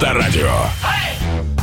Авторадио.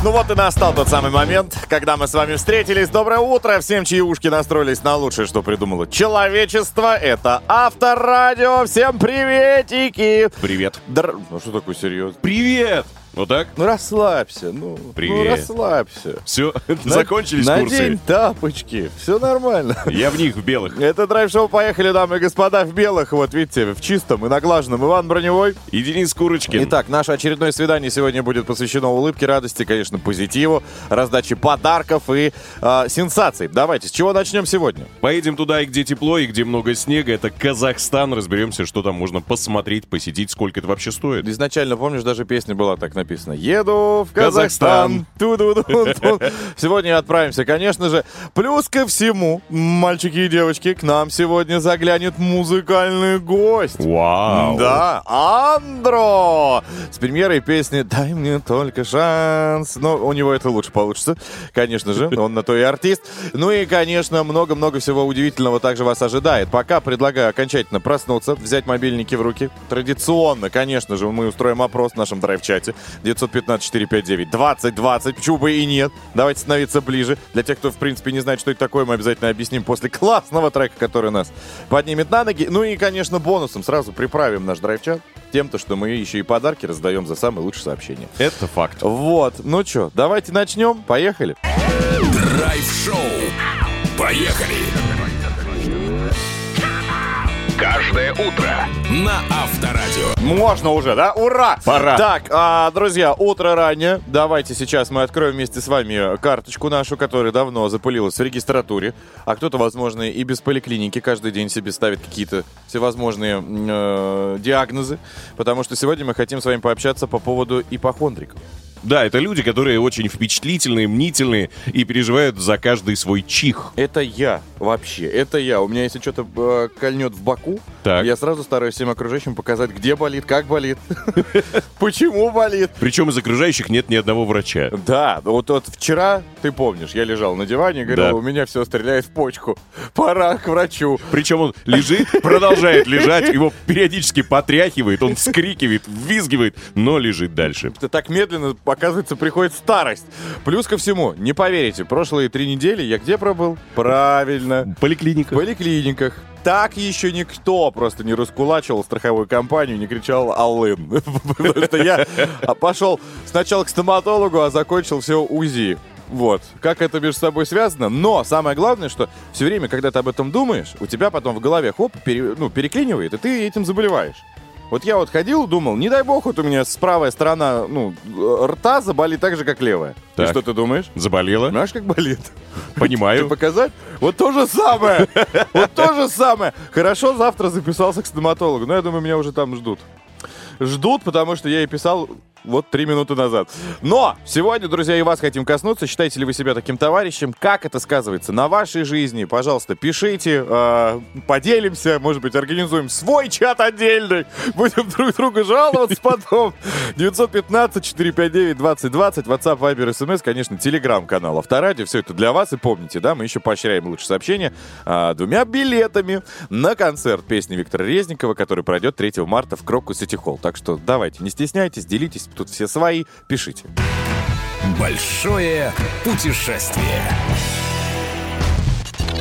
Ну вот и настал тот самый момент, когда мы с вами встретились. Доброе утро всем, чьи ушки настроились на лучшее, что придумало человечество. Это Авторадио. Всем приветики. Привет. Др... Ну что такое серьезно? Привет! Вот так? Ну расслабься, ну, Привет. ну расслабься. Все, На- закончились Надень курсы. тапочки, все нормально. Я в них, в белых. Это драйв-шоу «Поехали, дамы и господа» в белых. Вот видите, в чистом и наглаженном. Иван Броневой. И Денис Курочкин. Итак, наше очередное свидание сегодня будет посвящено улыбке, радости, конечно, позитиву, раздаче подарков и э, сенсаций. Давайте, с чего начнем сегодня? Поедем туда, и где тепло, и где много снега. Это Казахстан. Разберемся, что там можно посмотреть, посетить, сколько это вообще стоит. Изначально, помнишь, даже песня была так написана. Еду в Казахстан. Ту-ду-ду-ду. Сегодня отправимся, конечно же. Плюс ко всему, мальчики и девочки, к нам сегодня заглянет музыкальный гость. Вау. Да, Андро! С премьерой песни «Дай мне только шанс». Но у него это лучше получится, конечно же, он на то и артист. Ну и, конечно, много-много всего удивительного также вас ожидает. Пока предлагаю окончательно проснуться, взять мобильники в руки. Традиционно, конечно же, мы устроим опрос в нашем драйв-чате. 915-459-2020. Почему бы и нет? Давайте становиться ближе. Для тех, кто, в принципе, не знает, что это такое, мы обязательно объясним после классного трека, который нас поднимет на ноги. Ну и, конечно, бонусом сразу приправим наш драйв-чат тем-то, что мы еще и подарки раздаем за самые лучшие сообщения. Это факт. Вот, ну что, давайте начнем. Поехали. Драйв-шоу. Поехали. Каждое утро на Авторадио. Можно уже, да? Ура! Пора. Так, а, друзья, утро ранее. Давайте сейчас мы откроем вместе с вами карточку нашу, которая давно запылилась в регистратуре. А кто-то, возможно, и без поликлиники каждый день себе ставит какие-то всевозможные э, диагнозы. Потому что сегодня мы хотим с вами пообщаться по поводу ипохондриков. Да, это люди, которые очень впечатлительные, мнительные и переживают за каждый свой чих. Это я вообще, это я. У меня если что-то э, кольнет в боку, Так. я сразу стараюсь всем окружающим показать, где болит, как болит, почему болит. Причем из окружающих нет ни одного врача. Да, вот, вот вчера, ты помнишь, я лежал на диване и говорил, у меня все стреляет в почку, пора к врачу. Причем он лежит, продолжает лежать, его периодически потряхивает, он вскрикивает, ввизгивает, но лежит дальше. Это так медленно, оказывается, приходит старость. Плюс ко всему, не поверите, прошлые три недели я где пробыл? Правильно, Поликлиника. в поликлиниках. Так еще никто просто не раскулачивал страховую компанию, не кричал «Аллын». Потому что я пошел сначала к стоматологу, а закончил все УЗИ. Вот. Как это между собой связано? Но самое главное, что все время, когда ты об этом думаешь, у тебя потом в голове хоп, пере- ну, переклинивает, и ты этим заболеваешь. Вот я вот ходил, думал, не дай бог, вот у меня с правая сторона, ну, рта заболит так же, как левая. И Так. что ты думаешь? Заболела? Знаешь, как болит? Понимаю. Показать? Вот то же самое. Вот то же самое. Хорошо, завтра записался к стоматологу. Но я думаю, меня уже там ждут. Ждут, потому что я и писал вот три минуты назад. Но сегодня, друзья, и вас хотим коснуться. Считаете ли вы себя таким товарищем? Как это сказывается на вашей жизни? Пожалуйста, пишите, э, поделимся, может быть, организуем свой чат отдельный. Будем друг другу жаловаться потом. 915-459-2020, WhatsApp, Viber, SMS, конечно, телеграм-канал Авторадио. Все это для вас. И помните, да, мы еще поощряем лучшее сообщение а, двумя билетами на концерт песни Виктора Резникова, который пройдет 3 марта в Крокус Сити Холл. Так что давайте, не стесняйтесь, делитесь, тут все свои, пишите. Большое путешествие.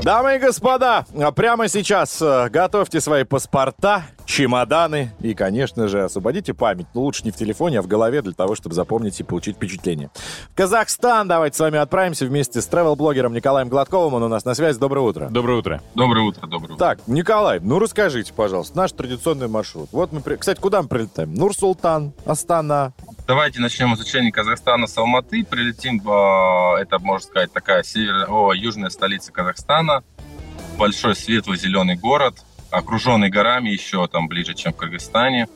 Дамы и господа, а прямо сейчас э, готовьте свои паспорта, чемоданы и, конечно же, освободите память. Ну, лучше не в телефоне, а в голове для того, чтобы запомнить и получить впечатление. В Казахстан давайте с вами отправимся вместе с travel-блогером Николаем Гладковым. Он у нас на связи. Доброе утро. Доброе утро. Доброе утро, доброе утро. Так, Николай, ну расскажите, пожалуйста, наш традиционный маршрут. Вот мы, при- кстати, куда мы прилетаем? Нур-Султан, Астана. Давайте начнем изучение Казахстана с Алматы. Прилетим, в, это, можно сказать, такая север... О, южная столица Казахстана. Большой светлый зеленый город, окруженный горами еще там ближе, чем в Кыргызстане.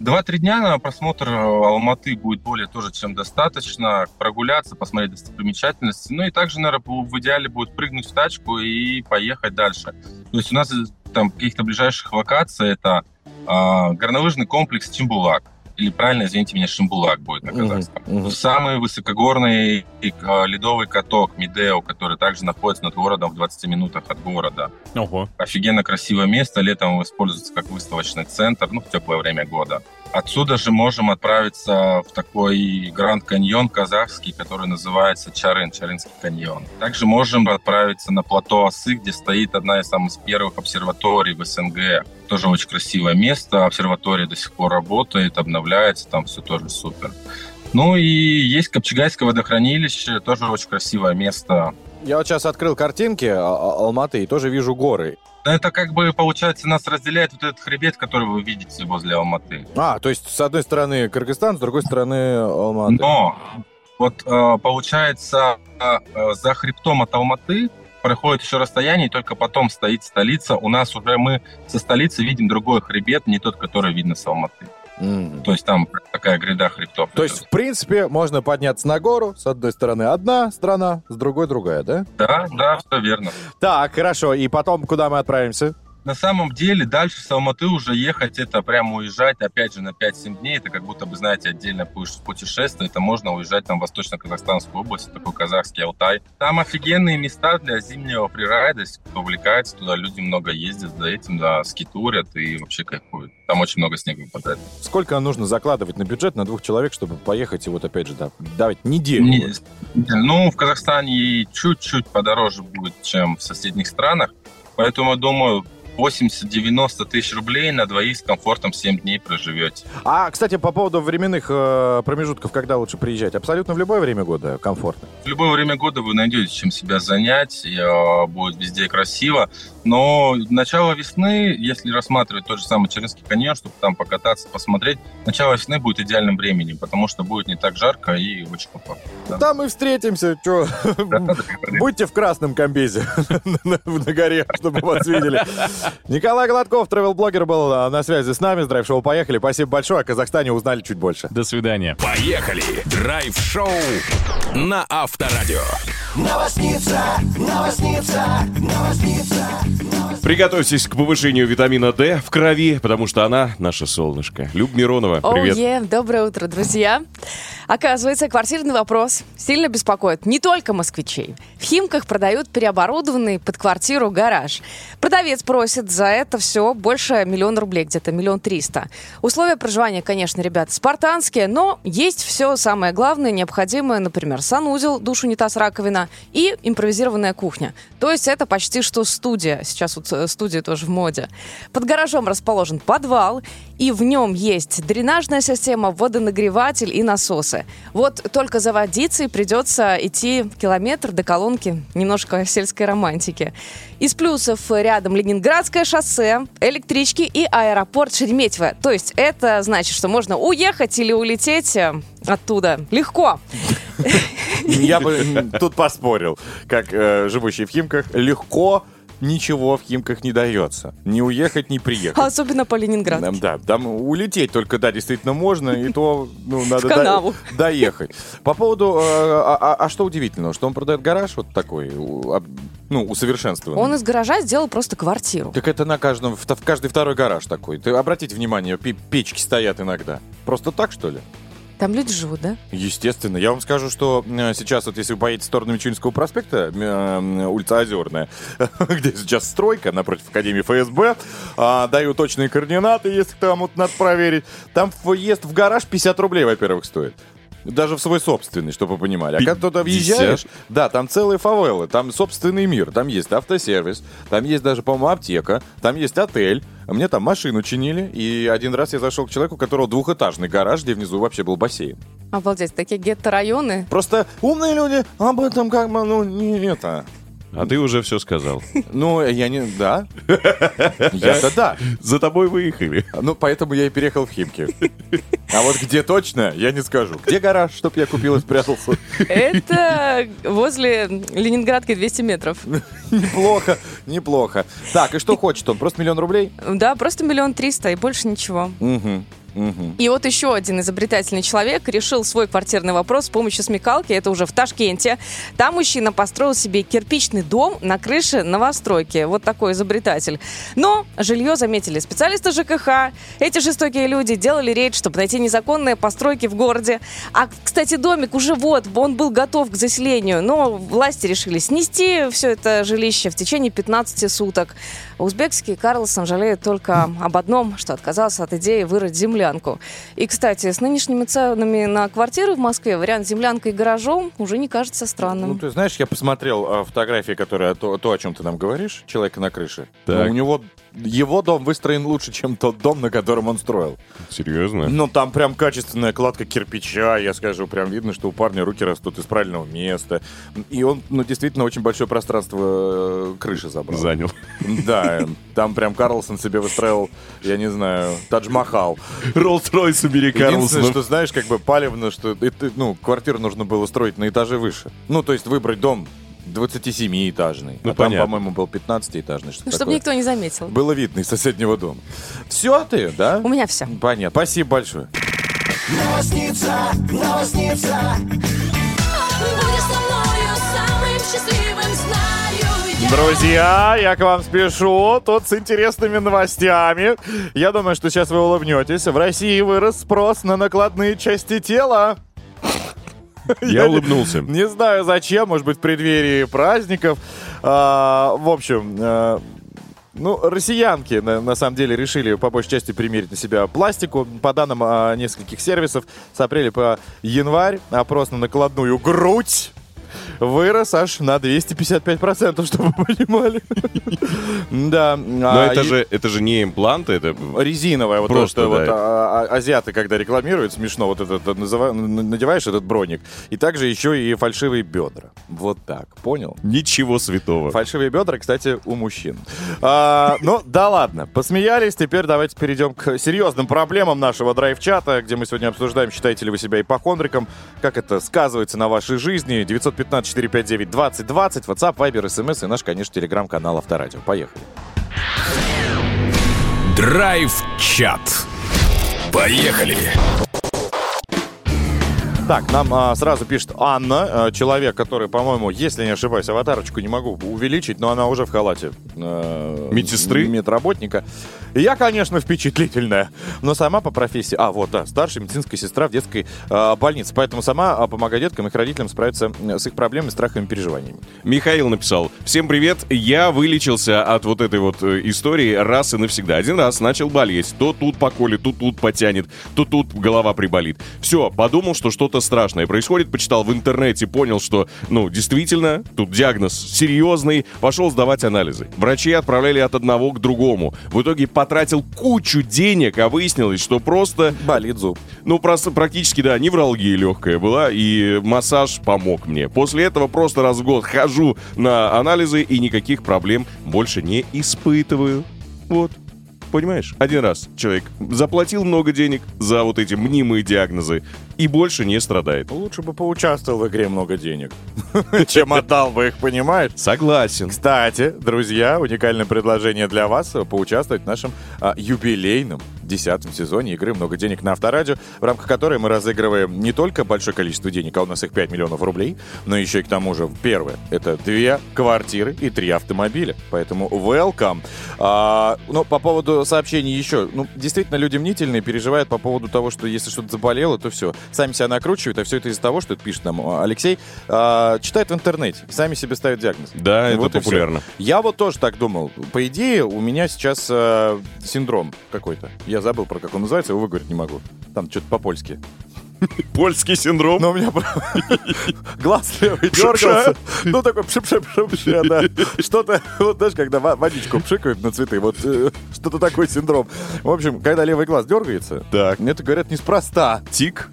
Два-три дня на просмотр э, Алматы будет более тоже, чем достаточно. Прогуляться, посмотреть достопримечательности. Ну и также, наверное, в идеале будет прыгнуть в тачку и поехать дальше. То есть у нас из, там каких-то ближайших локаций это а, горнолыжный комплекс Чимбулак. Или правильно, извините меня, Шимбулак будет на казахском. мгм. Самый высокогорный а, ледовый каток Мидео, который также находится над городом в 20 минутах от города. Ого. Офигенно красивое место. Летом используется как выставочный центр, ну, в теплое время года. Отсюда же можем отправиться в такой Гранд Каньон казахский, который называется Чарын, Чарынский каньон. Также можем отправиться на плато Осы, где стоит одна из самых первых обсерваторий в СНГ. Тоже очень красивое место. Обсерватория до сих пор работает, обновляется, там все тоже супер. Ну и есть Копчегайское водохранилище, тоже очень красивое место. Я вот сейчас открыл картинки а- а- Алматы и тоже вижу горы. Это как бы, получается, нас разделяет вот этот хребет, который вы видите возле Алматы. А, то есть с одной стороны Кыргызстан, с другой стороны Алматы. Но вот э, получается э, за хребтом от Алматы проходит еще расстояние, и только потом стоит столица. У нас уже мы со столицы видим другой хребет, не тот, который видно с Алматы. Мгм. То есть там такая гряда хребтов. То есть, в принципе, можно подняться на гору. С одной стороны одна страна, с другой другая, да? Да, да, все верно. Так, хорошо. И потом куда мы отправимся? На самом деле дальше с Алматы уже ехать, это прямо уезжать, опять же, на 5-7 дней. Это как будто бы, знаете, отдельное пу- путешествие. Это можно уезжать там в Восточно-Казахстанскую область, такой казахский Алтай. Там офигенные места для зимнего фрирайда. Если кто увлекается, туда люди много ездят за этим, да, скитурят и вообще кайфуют. Там очень много снега выпадает. Сколько нужно закладывать на бюджет на двух человек, чтобы поехать и вот опять же, да, давать неделю? Не- ну, в Казахстане чуть-чуть подороже будет, чем в соседних странах. Поэтому, я думаю, 80-90 тысяч рублей на двоих с комфортом 7 дней проживете. А, кстати, по поводу временных э, промежутков, когда лучше приезжать? Абсолютно в любое время года комфортно. В любое время года вы найдете чем себя занять, и, э, будет везде красиво. Но начало весны, если рассматривать тот же самый Чернинский каньон, чтобы там покататься, посмотреть, начало весны будет идеальным временем, потому что будет не так жарко и очень комфортно. Да. Там мы встретимся, чё? Будьте в красном комбезе на горе, чтобы вас видели. Николай Гладков, travel-блогер, был а, на связи с нами. Драйв-шоу «Поехали». Спасибо большое. О Казахстане узнали чуть больше. До свидания. Поехали! Драйв-шоу на Авторадио. Приготовьтесь к повышению витамина D в крови, потому что она наше солнышко. Люб Миронова, привет. Оуе, доброе утро, друзья. Оказывается, квартирный вопрос сильно беспокоит не только москвичей. В Химках продают переоборудованный под квартиру гараж. Продавец просит за это все больше миллиона рублей, где-то миллион триста. Условия проживания, конечно, ребята, спартанские, но есть все самое главное, необходимое, например, санузел, душ, унитаз, раковина и импровизированная кухня. То есть это почти что студия. Сейчас вот э, студия тоже в моде. Под гаражом расположен подвал, и в нем есть дренажная система, водонагреватель и насосы. Вот только за водицей придется идти километр до колонки. Немножко сельской романтики. Из плюсов рядом Ленинградское шоссе, электрички и аэропорт Шереметьево. То есть это значит, что можно уехать или улететь э, оттуда легко. Я бы тут поспорил, как э, живущий в Химках, легко ничего в Химках не дается. Не уехать, не приехать. Особенно по Ленинграду. Да, там улететь только, да, действительно можно, и то, ну, надо до- доехать. По поводу, э, а, а- а что удивительного, что он продает гараж вот такой, ну, усовершенствованный. Он из гаража сделал просто квартиру. Так это на каждом, в, в каждый второй гараж такой. Ты обратите внимание, пе- печки стоят иногда. Просто так, что ли? Там люди живут, да? Естественно. Я вам скажу, что сейчас вот если вы поедете в сторону Мичуринского проспекта, улица Озерная, где сейчас стройка напротив Академии ФСБ, а, даю точные координаты, если кому-то надо проверить. Там въезд в гараж 50 рублей, во-первых, стоит. Даже в свой собственный, чтобы вы понимали. А когда туда въезжаешь, да, там целые фавелы, там собственный мир, там есть автосервис, там есть даже, по-моему, аптека, там есть отель. Мне там машину чинили, и один раз я зашел к человеку, у которого двухэтажный гараж, где внизу вообще был бассейн. Обалдеть, такие гетто-районы. Просто умные люди об этом как бы, ну, не это. А ты уже все сказал. Ну, я не... Да. Я-то да. За тобой выехали. Ну, поэтому я и переехал в Химки. А вот где точно, я не скажу. Где гараж, чтоб я купил и спрятался? Это возле Ленинградки 200 метров. Неплохо, неплохо. Так, и что хочет он? Просто миллион рублей? Да, просто миллион триста и больше ничего. Угу, И вот еще один изобретательный человек решил свой квартирный вопрос с помощью смекалки. Это уже в Ташкенте. Там мужчина построил себе кирпичный дом на крыше новостройки. Вот такой изобретатель. Но жилье заметили специалисты ЖКХ. Эти жестокие люди делали рейд, чтобы найти незаконные постройки в городе. А, кстати, домик уже вот, он был готов к заселению. Но власти решили снести все это жилище в течение 15 суток. Узбекский Карлсон жалеет только об одном, что отказался от идеи вырыть землянку. И, кстати, с нынешними ценами на квартиры в Москве вариант землянкой и гаражом уже не кажется странным. Ну, ты знаешь, я посмотрел а, фотографии, которые то, то, о чем ты нам говоришь, человека на крыше. Так. Ну, у него его дом выстроен лучше, чем тот дом, на котором он строил. Серьезно? Ну, там прям качественная кладка кирпича, я скажу, прям видно, что у парня руки растут из правильного места. И он, ну, действительно, очень большое пространство э, крыши забрал. Занял. Да, там прям Карлсон себе выстраивал, я не знаю, Тадж-Махал. Роллс-Ройс Единственное, американцев. что, знаешь, как бы палевно, что ну, квартиру нужно было строить на этаже выше. Ну, то есть выбрать дом 27-этажный. Ну, а там, понятно. по-моему, был 15-этажный. Что Ну, чтобы такое. никто не заметил. Было видно из соседнего дома. Все ты, да? У меня все. Понятно. Спасибо большое. Новосница, новосница. Друзья, я к вам спешу. Тут с интересными новостями. Я думаю, что сейчас вы улыбнетесь. В России вырос спрос на накладные части тела. Я улыбнулся. Не знаю зачем, может быть, в преддверии праздников. А, в общем, а, ну, россиянки, на, на самом деле, решили по большей части примерить на себя пластику. По данным а, нескольких сервисов, с апреля по январь опрос на накладную грудь вырос аж на 255%, чтобы вы понимали. Да. Но а, это же, это же не импланты, это... резиновая, вот Просто, то, что да. вот, а, а, азиаты, когда рекламируют, смешно, вот этот н- надеваешь этот броник, и также еще и фальшивые бедра. Вот так, понял? Ничего святого. Фальшивые бедра, кстати, у мужчин. Ну, да ладно, посмеялись, теперь давайте перейдем к серьезным проблемам нашего драйв-чата, где мы сегодня обсуждаем, считаете ли вы себя ипохондриком, как это сказывается на вашей жизни. 915-459-2020, WhatsApp, Viber, SMS и наш, конечно, телеграм-канал Авторадио. Поехали. Драйв-чат. Поехали. Так, нам а, сразу пишет Анна, а, человек, который, по-моему, если не ошибаюсь, аватарочку не могу увеличить, но она уже в халате. э, Медсестры? Медработника. И я, конечно, впечатлительная, но сама по профессии... А, вот, да, старшая медицинская сестра в детской а, больнице. Поэтому сама а, помогает деткам и их родителям справиться с их проблемами, страхами и переживаниями. Михаил написал. Всем привет. Я вылечился от вот этой вот э, истории раз и навсегда. Один раз начал болеть. То тут поколет, то тут потянет, то тут голова приболит. Все, подумал, что что-то страшное происходит. Почитал в интернете, понял, что, ну, действительно, тут диагноз серьезный. Пошел сдавать анализы. Врачи отправляли от одного к другому. В итоге потратил кучу денег, а выяснилось, что просто Болит зуб. ну, просто практически, да, невралгия легкая была, и массаж помог мне. После этого просто раз в год хожу на анализы и никаких проблем больше не испытываю. Вот. Понимаешь? Один раз человек заплатил много денег за вот эти мнимые диагнозы и больше не страдает. Лучше бы поучаствовал в игре много денег, чем отдал бы их, понимаешь? Согласен. Кстати, друзья, уникальное предложение для вас поучаствовать в нашем а, юбилейном десятом сезоне игры «Много денег» на Авторадио, в рамках которой мы разыгрываем не только большое количество денег, а у нас их 5 миллионов рублей, но еще и к тому же, первое, это две квартиры и три автомобиля. Поэтому welcome. А, ну, по поводу сообщений еще. Ну, действительно, люди мнительные, переживают по поводу того, что если что-то заболело, то все. Сами себя накручивают, а все это из-за того, что это пишет нам а, Алексей, а, читают в интернете, сами себе ставят диагноз. Да, это Вот и популярно. Я вот тоже так думал. По идее, у меня сейчас э, синдром какой-то. Я забыл, про как он называется, его выговорить не могу. Там что-то по-польски. Польский синдром. Но у меня глаз левый дергался. Ну, такой пшип-пшип-пшип, да. Что-то, вот знаешь, когда во- водичку пшикают на цветы, вот э, что-то такой синдром. В общем, когда левый глаз дергается, Так. мне это говорят неспроста. Тик.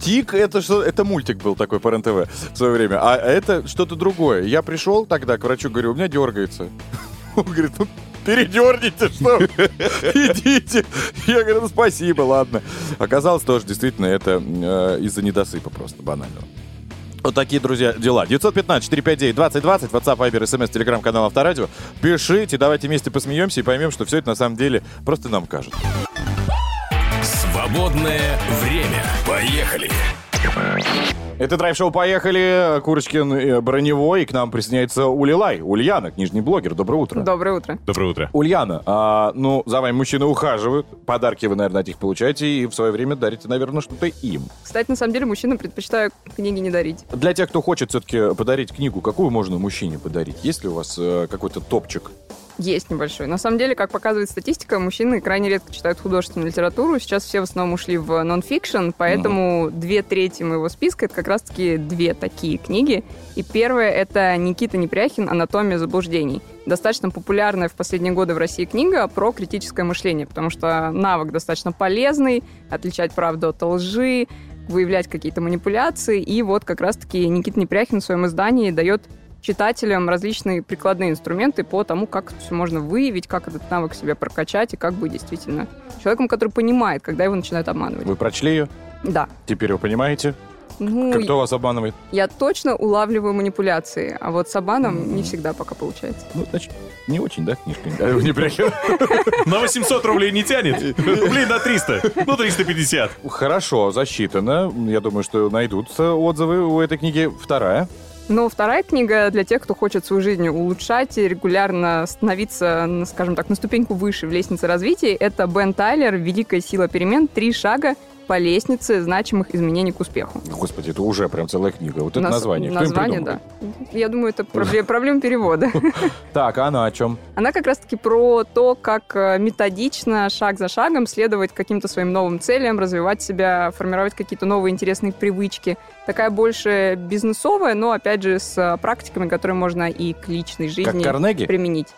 Тик это что? Это мультик был такой по РЕН-ТВ в свое время. А это что-то другое. Я пришел тогда к врачу, говорю, у меня дергается. Он говорит, ну передерните, что? Идите. Я говорю, ну спасибо, ладно. Оказалось тоже действительно это э, из-за недосыпа просто банального. Вот такие, друзья, дела. 915-459-2020, WhatsApp, Viber, SMS, телеграм-канал Авторадио. Пишите, давайте вместе посмеемся и поймем, что все это на самом деле просто нам кажется. Свободное время. Поехали. Это драйв-шоу «Поехали». Курочкин э, Броневой. И к нам присоединяется Улилай. Ульяна, книжный блогер. Доброе утро. Доброе утро. Доброе утро. Ульяна, а, ну, за вами мужчины ухаживают. Подарки вы, наверное, от них получаете. И в свое время дарите, наверное, что-то им. Кстати, на самом деле, мужчинам предпочитаю книги не дарить. Для тех, кто хочет все-таки подарить книгу, какую можно мужчине подарить? Есть ли у вас э, какой-то топчик? Есть небольшой. На самом деле, как показывает статистика, мужчины крайне редко читают художественную литературу. Сейчас все в основном ушли в нон-фикшн, поэтому две трети моего списка — это как раз-таки две такие книги. И первая — это Никита Непряхин «Анатомия заблуждений». Достаточно популярная в последние годы в России книга про критическое мышление, потому что навык достаточно полезный, отличать правду от лжи, выявлять какие-то манипуляции. И вот как раз-таки Никита Непряхин в своем издании дает читателям различные прикладные инструменты по тому, как это все можно выявить, как этот навык себе прокачать и как быть действительно человеком, который понимает, когда его начинают обманывать. Вы прочли ее? Да. Теперь вы понимаете, Ну, кто вас обманывает? я точно улавливаю манипуляции, а вот с обманом не всегда пока получается. Ну, значит, не очень, да, книжка? Непряхин? На 800 рублей не тянет? Рублей на 300. Ну, 350. Хорошо, засчитано. Я думаю, что найдутся отзывы у этой книги. Вторая. Но вторая книга для тех, кто хочет свою жизнь улучшать и регулярно становиться, скажем так, на ступеньку выше в лестнице развития, это Бен Тайлер «Великая сила перемен. Три шага по лестнице значимых изменений к успеху». Господи, это уже прям целая книга. Вот это Нас- название. Кто Название, да. Я думаю, это пробле- проблема перевода. Так, а она о чем? Она как раз-таки про то, как э, методично, шаг за шагом следовать каким-то своим новым целям, развивать себя, формировать какие-то новые интересные привычки. Такая больше бизнесовая, но, опять же, с э, практиками, которые можно и к личной жизни применить.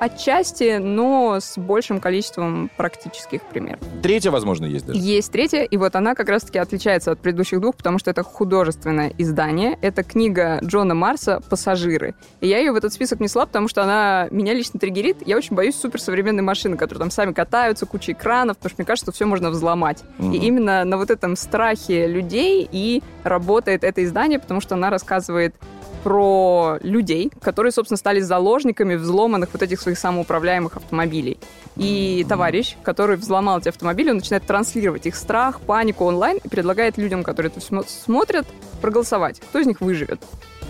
Отчасти, но с большим количеством практических примеров. Третья, возможно, есть даже. Есть третья, и вот она как раз-таки отличается от предыдущих двух, потому что это художественное издание. Это книга Джона Марса «Пассажиры». И я ее в этот список несла, потому что она меня лично триггерит. Я очень боюсь суперсовременной машины, которые там сами катаются, куча экранов, потому что мне кажется, что все можно взломать. Мгм. И именно на вот этом страхе людей и работает это издание, потому что она рассказывает про людей, которые, собственно, стали заложниками взломанных вот этих своих самоуправляемых автомобилей. И товарищ, который взломал эти автомобили, он начинает транслировать их страх, панику онлайн и предлагает людям, которые это смо- смотрят, проголосовать, кто из них выживет.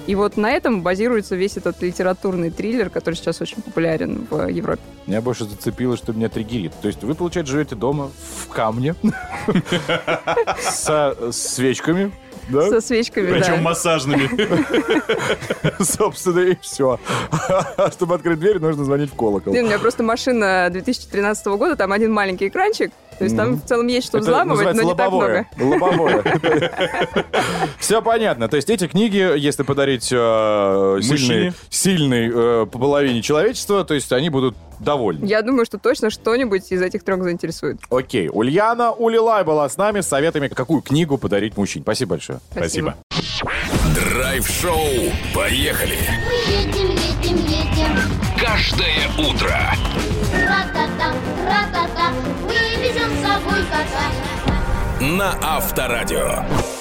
И вот на этом базируется весь этот литературный триллер, который сейчас очень популярен в Европе. Меня больше зацепило, что меня триггерит. То есть вы, получается, живете дома в камне со свечками, да? Со свечками, Причем да. массажными. Собственно, и все. Чтобы открыть дверь, нужно звонить в колокол. У меня просто машина 2013 года, там один маленький экранчик, то есть там в целом есть что взламывать, но называется не так много. лобовое. Лобовое. Все понятно. То есть эти книги, если подарить э, сильный э, по половине человечества, то есть они будут довольны. Я думаю, что точно что-нибудь из этих трех заинтересует. Окей. Ульяна Улилай была с нами с советами, какую книгу подарить мужчине. Спасибо большое. Спасибо. Драйв-шоу. Поехали. Мы едем, едем, едем. Каждое утро. Ра-та-та, На Авторадио.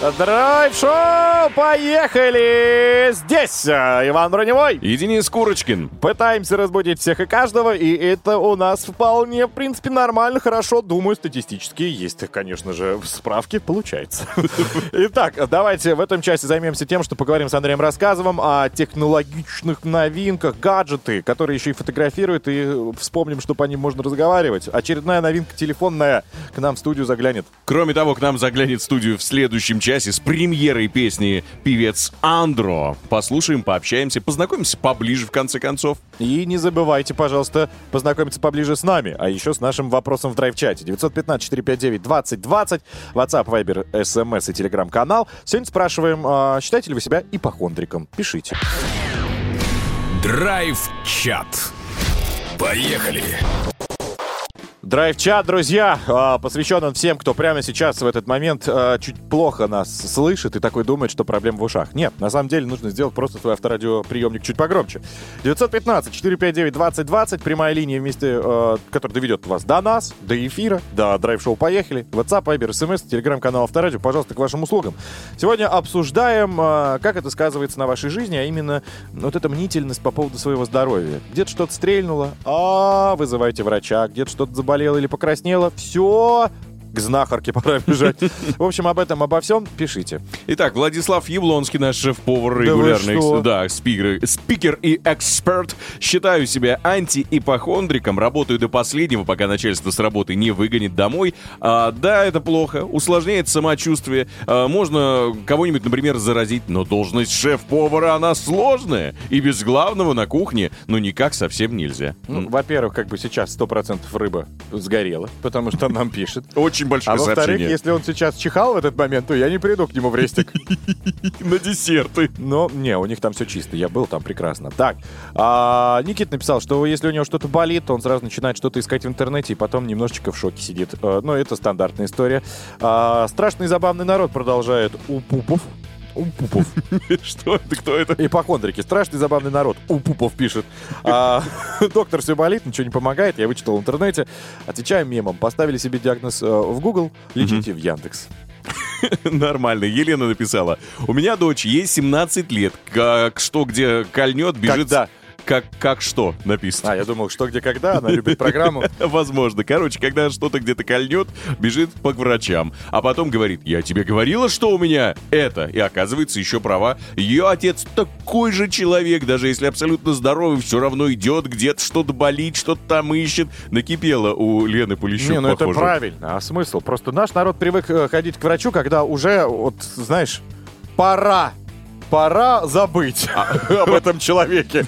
Драйв-шоу! Поехали! Здесь э, Иван Броневой. И Денис Курочкин. Пытаемся разбудить всех и каждого, и это у нас вполне, в принципе, нормально, хорошо. Думаю, статистически есть, конечно же, справки, получается. Итак, давайте в этом части займемся тем, что поговорим с Андреем Рассказовым о технологичных новинках, гаджеты, которые еще и фотографируют, и вспомним, что по ним можно разговаривать. Очередная новинка телефонная к нам в студию заглянет. Кроме того, к нам заглянет в студию в следующем часе с премьерой песни певец Андро. Послушаем, пообщаемся, познакомимся поближе, в конце концов. И не забывайте, пожалуйста, познакомиться поближе с нами, а еще с нашим вопросом в драйв-чате. 915-459-2020, WhatsApp, Viber, SMS и Telegram-канал. Сегодня спрашиваем, а, считаете ли вы себя ипохондриком? Пишите. Драйв-чат. Поехали. Драйв-чат, друзья, а, посвящен он всем, кто прямо сейчас в этот момент а, чуть плохо нас слышит и такой думает, что проблема в ушах. Нет, на самом деле нужно сделать просто свой авторадиоприемник чуть погромче. 915-459-2020, прямая линия вместе, а, которая доведет вас до нас, до эфира, до драйв-шоу «Поехали». WhatsApp, Viber, SMS, телеграм-канал Авторадио, пожалуйста, к вашим услугам. Сегодня обсуждаем, а, как это сказывается на вашей жизни, а именно вот эта мнительность по поводу своего здоровья. Где-то что-то стрельнуло, а вызывайте врача, где-то что-то заболело или покраснело, все к знахарке пора бежать. В общем, об этом, обо всем пишите. Итак, Владислав Яблонский, наш шеф-повар, регулярный да, спикер, спикер и эксперт. Считаю себя анти-ипохондриком, работаю до последнего, пока начальство с работы не выгонит домой. А, да, это плохо, усложняет самочувствие. А, можно кого-нибудь, например, заразить, но должность шеф-повара, она сложная. И без главного на кухне, ну, никак совсем нельзя. Ну, во-первых, как бы сейчас 100% рыба сгорела, потому что нам пишет. Очень А большое во-вторых, сообщение. если он сейчас чихал в этот момент, то я не приду к нему в рестик. На десерты. Но, не, у них там все чисто. Я был там прекрасно. Так, а, Никит написал, что если у него что-то болит, то он сразу начинает что-то искать в интернете и потом немножечко в шоке сидит. Э, Ну, это стандартная история. А, страшный и забавный народ продолжает у пупов. У пупов. Что это, кто это? Ипохондрики. Страшный забавный народ. У пупов пишет. А, доктор все болит, ничего не помогает. Я вычитал в интернете. Отвечаем мемом. Поставили себе диагноз э, в Google, лечите в Яндекс. Нормально. Елена написала. У меня дочь, ей 17 лет. Как что, где кольнет, бежит... Когда? Как, как что написано. А, я думал, что где когда. Она любит программу. Возможно. Короче, когда что-то где-то кольнет, бежит по врачам. А потом говорит, я тебе говорила, что у меня это. И оказывается, еще права. Ее отец такой же человек, даже если абсолютно здоровый, все равно идет, где-то что-то болит, что-то там ищет. Накипело у Лены Полищук, Не, ну это похоже. правильно. А смысл? Просто наш народ привык э, ходить к врачу, когда уже, вот, знаешь, пора. Пора забыть об этом человеке.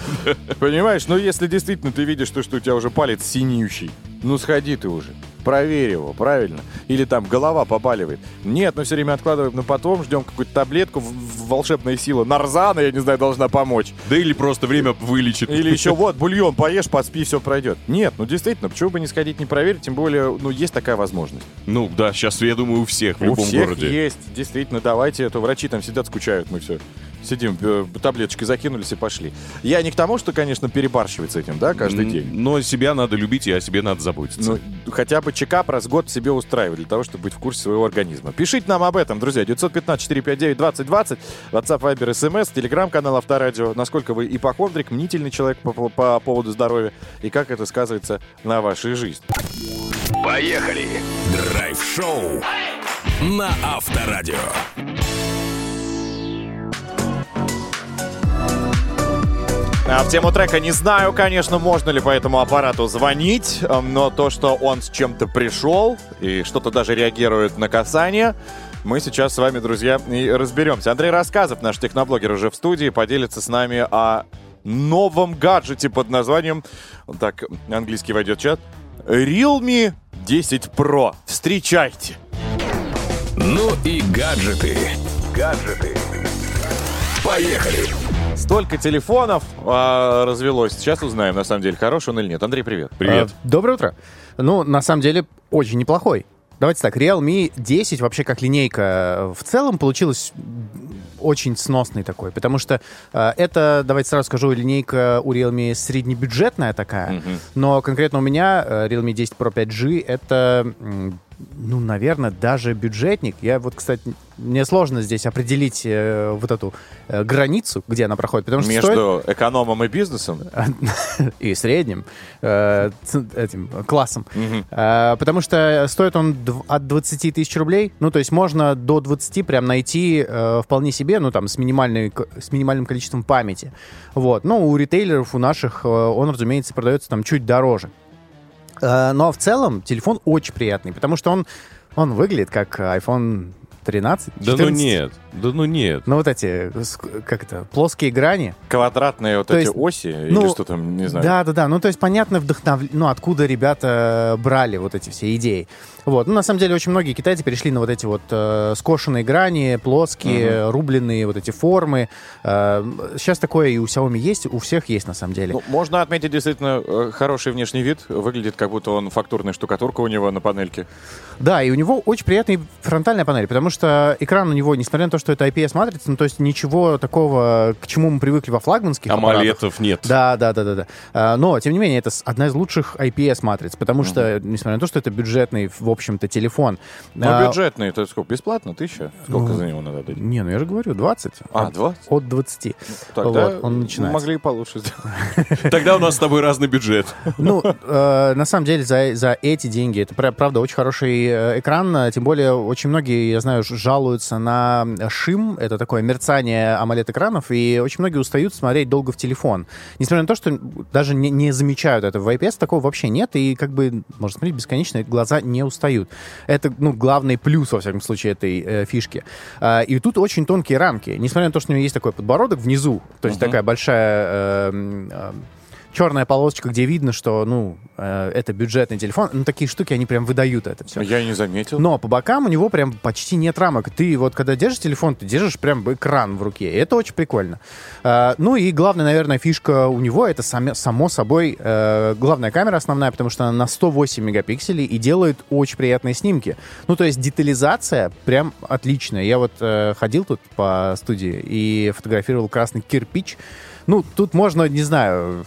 Понимаешь? Ну, если действительно ты видишь, что, что у тебя уже палец синеющий, ну, сходи ты уже. Проверь его, правильно? Или там голова побаливает. Нет, мы все время откладываем на потом, ждем какую-то таблетку, волшебная сила нарзана, я не знаю, должна помочь. Да или просто время вылечит. Или еще вот, бульон поешь, поспи, все пройдет. Нет, ну действительно, почему бы не сходить, не проверить, тем более, ну, есть такая возможность. Ну да, сейчас, я думаю, у всех в У любом всех городе. есть, действительно, давайте, а то врачи там сидят, скучают, мы все сидим, э, таблеточки закинулись и пошли. Я не к тому, что, конечно, перебарщивать с этим, да, каждый день. Но себя надо любить, и о себе надо заботиться. Ну, хотя бы чекап раз в год себе устраивать, для того, чтобы быть в курсе своего организма. Пишите нам об этом, друзья. 915-459-2020, WhatsApp, Viber, SMS, телеграм-канал Авторадио. Насколько вы ипохондрик, мнительный человек по, по- по поводу здоровья, и как это сказывается на вашей жизни. Поехали! Драйв-шоу на Авторадио. В тему трека не знаю, конечно, можно ли по этому аппарату звонить, эм, но то, что он с чем-то пришел и что-то даже реагирует на касание, мы сейчас с вами, друзья, и разберемся. Андрей Рассказов, наш техноблогер, уже в студии, поделится с нами о новом гаджете под названием, так английский войдет чат, Realme 10 Pro. Встречайте! Ну и гаджеты. Гаджеты. Поехали! Столько телефонов а, развелось. Сейчас узнаем, на самом деле, хороший он или нет. Андрей, привет. Привет. А, Доброе утро. Ну, на самом деле, очень неплохой. Давайте так, Realme 10 вообще как линейка э, в целом получилась очень сносный такой, потому что э, это, давайте сразу скажу, линейка у Realme среднебюджетная такая, но конкретно у меня э, Realme 10 Pro 5G это, ну, наверное, даже бюджетник. Я вот, кстати, мне сложно здесь определить э, вот эту э, границу, где она проходит, потому что стоит- Между экономом и бизнесом? и средним э, этим классом. Э, потому что стоит он от 20 тысяч рублей. Ну, то есть можно до 20 прям найти э, вполне себе, ну, там, с, минимальной, с минимальным количеством памяти. Вот. Ну, у ритейлеров, у наших, он, разумеется, продается там чуть дороже. Э, но в целом телефон очень приятный, потому что он, он выглядит как iPhone 13, Да ну 14. нет, да ну нет. Ну, вот эти, как это, плоские грани. Квадратные вот То эти есть, оси? или ну, что там, не знаю. Да, да, да. Ну, то есть понятно, вдохнов... ну, откуда ребята брали вот эти все идеи. Вот. Ну, на самом деле, очень многие китайцы перешли на вот эти вот э, скошенные грани, плоские, рубленые вот эти формы. Э, сейчас такое и у Xiaomi есть, у всех есть на самом деле. Ну, можно отметить действительно э, хороший внешний вид. Выглядит, как будто он фактурная штукатурка у него на панельке. Да, и у него очень приятная фронтальная панель, потому потому что экран у него, несмотря на то, что это IPS-матрица, ну, то есть ничего такого, к чему мы привыкли во флагманских аппаратах. Амалетов нет. Да, да, да, да, да. А, Но, тем не менее, это одна из лучших IPS-матриц, потому что, несмотря на то, что это бюджетный, в общем-то, телефон. Но а, бюджетный, это сколько, бесплатно? Тысяча? Сколько Ну, за него надо дать? Не, ну я же говорю, 20. А, От- 20? От 20. Тогда Вот, он начинается. могли и получше сделать. Тогда у нас с тобой разный бюджет. Ну, э, на самом деле, за, эти деньги, это пра- правда очень хороший э, экран, э, тем более очень многие, я знаю, ж- жалуются на шим, это такое мерцание AMOLED-экранов, и очень многие устают смотреть долго в телефон. Несмотря на то, что даже не, не замечают это. В IPS такого вообще нет, и как бы можно смотреть бесконечно, и глаза не устают. Это, ну, главный плюс, во всяком случае, этой э, фишки. А, и тут очень тонкие рамки. Несмотря на то, что у него есть такой подбородок внизу, то есть такая большая... э, э, черная полосочка, где видно, что, ну, э, это бюджетный телефон. Ну, такие штуки, они прям выдают это все. Я не заметил. Но по бокам у него прям почти нет рамок. Ты вот, когда держишь телефон, ты держишь прям экран в руке. И это очень прикольно. А, ну и главная, наверное, фишка у него, это саме- само собой э, главная камера основная, потому что она на 108 мегапикселей и делает очень приятные снимки. Ну, то есть детализация прям отличная. Я вот э, ходил тут по студии и фотографировал красный кирпич. Ну, тут можно, не знаю,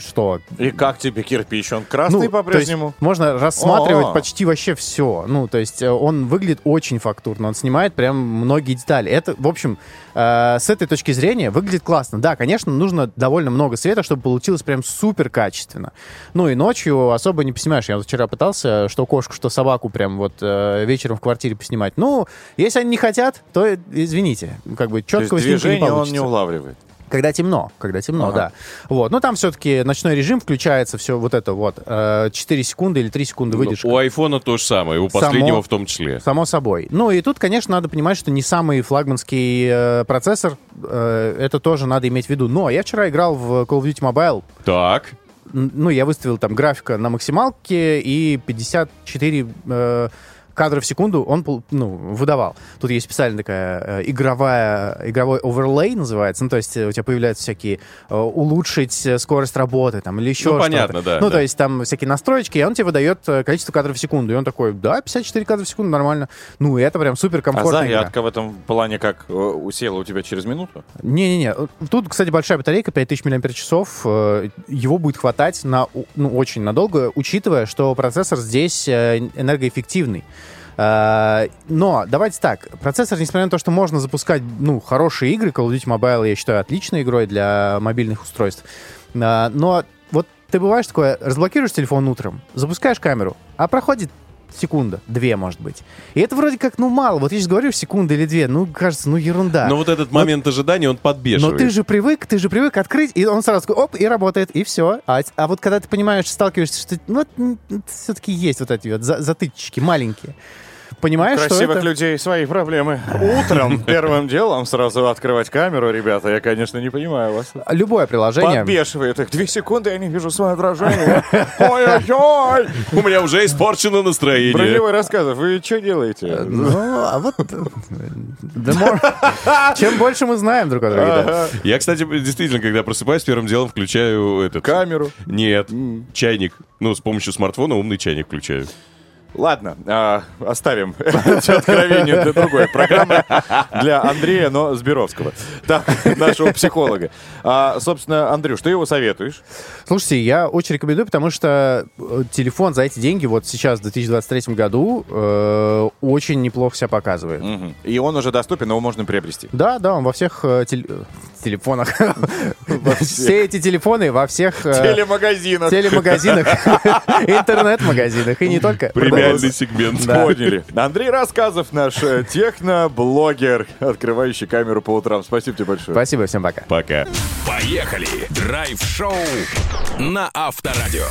что, И как тебе кирпич? Он красный ну, по-прежнему? можно рассматривать О. почти вообще все. Ну, то есть э, он выглядит очень фактурно, он снимает прям многие детали. Это, в общем, э, с этой точки зрения выглядит классно. Да, конечно, нужно довольно много света, чтобы получилось прям супер качественно. Ну и ночью особо не поснимаешь. Я вот вчера пытался что кошку, что собаку прям вот э, вечером в квартире поснимать. Ну, если они не хотят, то э, извините. Как бы То есть четкого снимка не он не улавливает. Когда темно, когда темно, Ага. да. Вот, ну там все-таки ночной режим включается, все вот это вот, э, 4 секунды или 3 секунды выдержка. У айфона то же самое, у Само- последнего в том числе. Само собой. Ну и тут, конечно, надо понимать, что не самый флагманский э, процессор, э, это тоже надо иметь в виду. Но я вчера играл в Call of Duty Mobile, Так. Ну я выставил там графика на максималке и 54 э, кадра в секунду он ну, выдавал. Тут есть специальная такая э, игровая, игровой оверлей называется. Ну, то есть э, у тебя появляются всякие э, улучшить скорость работы там или еще Ну, что-то. понятно, да, Ну, да. то есть там всякие настройки, и он тебе выдает количество кадров в секунду. И он такой, да, 54 кадра в секунду, нормально. Ну, и это прям супер А комфортно. зарядка в этом плане как усела у тебя через минуту? Не-не-не. Тут, кстати, большая батарейка, 5000 мАч. Его будет хватать на ну, очень надолго, учитывая, что процессор здесь энергоэффективный. Э, Но давайте так, процессор, несмотря на то, что можно запускать ну, хорошие игры, Call of Duty Mobile, я считаю, отличной игрой для мобильных устройств. Э, Но вот ты бываешь такое, разблокируешь телефон утром, запускаешь камеру, а проходит секунда, две, может быть. И это вроде как, ну, мало. Вот я сейчас говорю, секунда или две, ну, кажется, ну, ерунда. Но вот этот момент ожидания, он Но подбешивает. ты же привык, ты же привык открыть, и он сразу такой, оп, и работает, и все. А, а вот когда ты понимаешь, сталкиваешься, что ну, все-таки есть вот эти вот за- затычки маленькие. Понимаешь, что Красивых это... людей свои проблемы. Утром первым делом сразу открывать камеру, ребята. Я, конечно, не понимаю вас. Любое приложение... Подбешивает их. Две секунды, я не вижу свое отражение. Ой-ой-ой! У меня уже испорчено настроение. Броневой рассказов. Вы что делаете? Ну, а вот... more- Чем больше мы знаем друг о друге. Я, кстати, действительно, когда просыпаюсь, первым делом включаю этот... Камеру. Нет, чайник. Ну, с помощью смартфона умный чайник включаю. Ладно, а, оставим эти откровения для другой программы, для Андрея, но Сберовского, так, нашего психолога. А, собственно, Андрюш, ты его советуешь? Слушайте, я очень рекомендую, потому что э, телефон за эти деньги вот сейчас, в 2023 году, э, очень неплохо себя показывает. Мгм. И он уже доступен, его можно приобрести. Да, да, он во всех э, теле- э, телефонах. Все эти телефоны во всех э, Телемагазинах. телемагазинах, интернет-магазинах и не только. Премиальный сегмент. Поняли. Андрей Рассказов, наш э, техноблогер, открывающий камеру по утрам. Спасибо тебе большое. Спасибо, всем пока. Пока. Поехали! Драйв-шоу на Авторадио.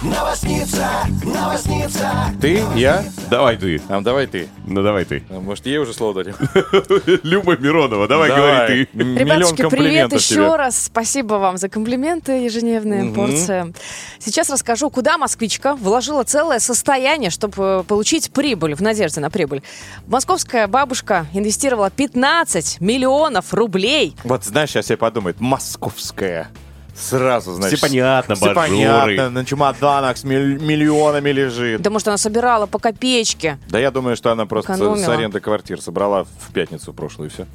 Новосница, новосница. Ты, я? Давай ты. А, давай ты. Ну, давай ты. А, Может, ей уже слово дадим? Люба Миронова, давай, говори ты. Ребятушки, привет еще раз. Спасибо вам за комплименты, ежедневная Мгм. порция. Сейчас расскажу, куда москвичка вложила целое состояние, чтобы получить прибыль, в надежде на прибыль. Московская бабушка инвестировала 15 миллионов рублей Вот знаешь, сейчас себе подумает, московская. Сразу, значит. Все понятно, Все понятно, на чемоданах с миль- миллионами лежит. Да может, она собирала по копеечке. Да я думаю, что она просто с- с Экономила. аренды квартир собрала в пятницу прошлую, и все.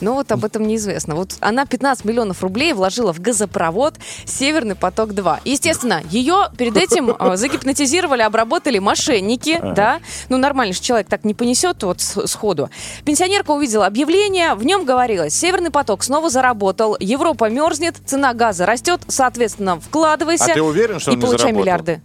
Ну вот об этом неизвестно. Вот она 15 миллионов рублей вложила в газопровод «Северный поток-2». Естественно, ее перед этим э, загипнотизировали, обработали мошенники, да. Ну, нормальный же человек так не понесет вот сходу. Пенсионерка увидела объявление, в нем говорилось, «Северный поток снова заработал, Европа мерзнет, цена газа растет, соответственно, вкладывайся А ты уверен, что и он не получай заработал? миллиарды».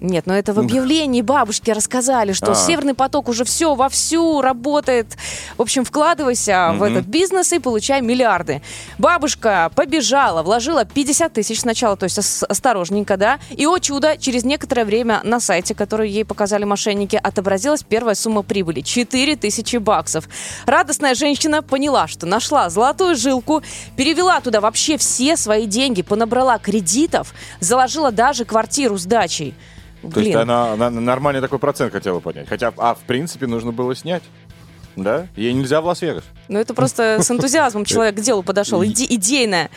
Нет, но это в объявлении бабушки рассказали, что А. Северный поток уже все вовсю работает. В общем, вкладывайся в этот бизнес и получай миллиарды. Бабушка побежала, вложила 50 тысяч сначала, то есть ос- осторожненько, да. И, о чудо, через некоторое время на сайте, который ей показали мошенники, отобразилась первая сумма прибыли. 4 тысячи баксов. Радостная женщина поняла, что нашла золотую жилку, перевела туда вообще все свои деньги, понабрала кредитов, заложила даже квартиру с дачей. То есть она, она нормальный такой процент хотела поднять. Хотя, а в принципе, нужно было снять. Да? Ей нельзя в Лас-Вегас. Ну, это просто с энтузиазмом человек к делу подошел. Иде- идейная.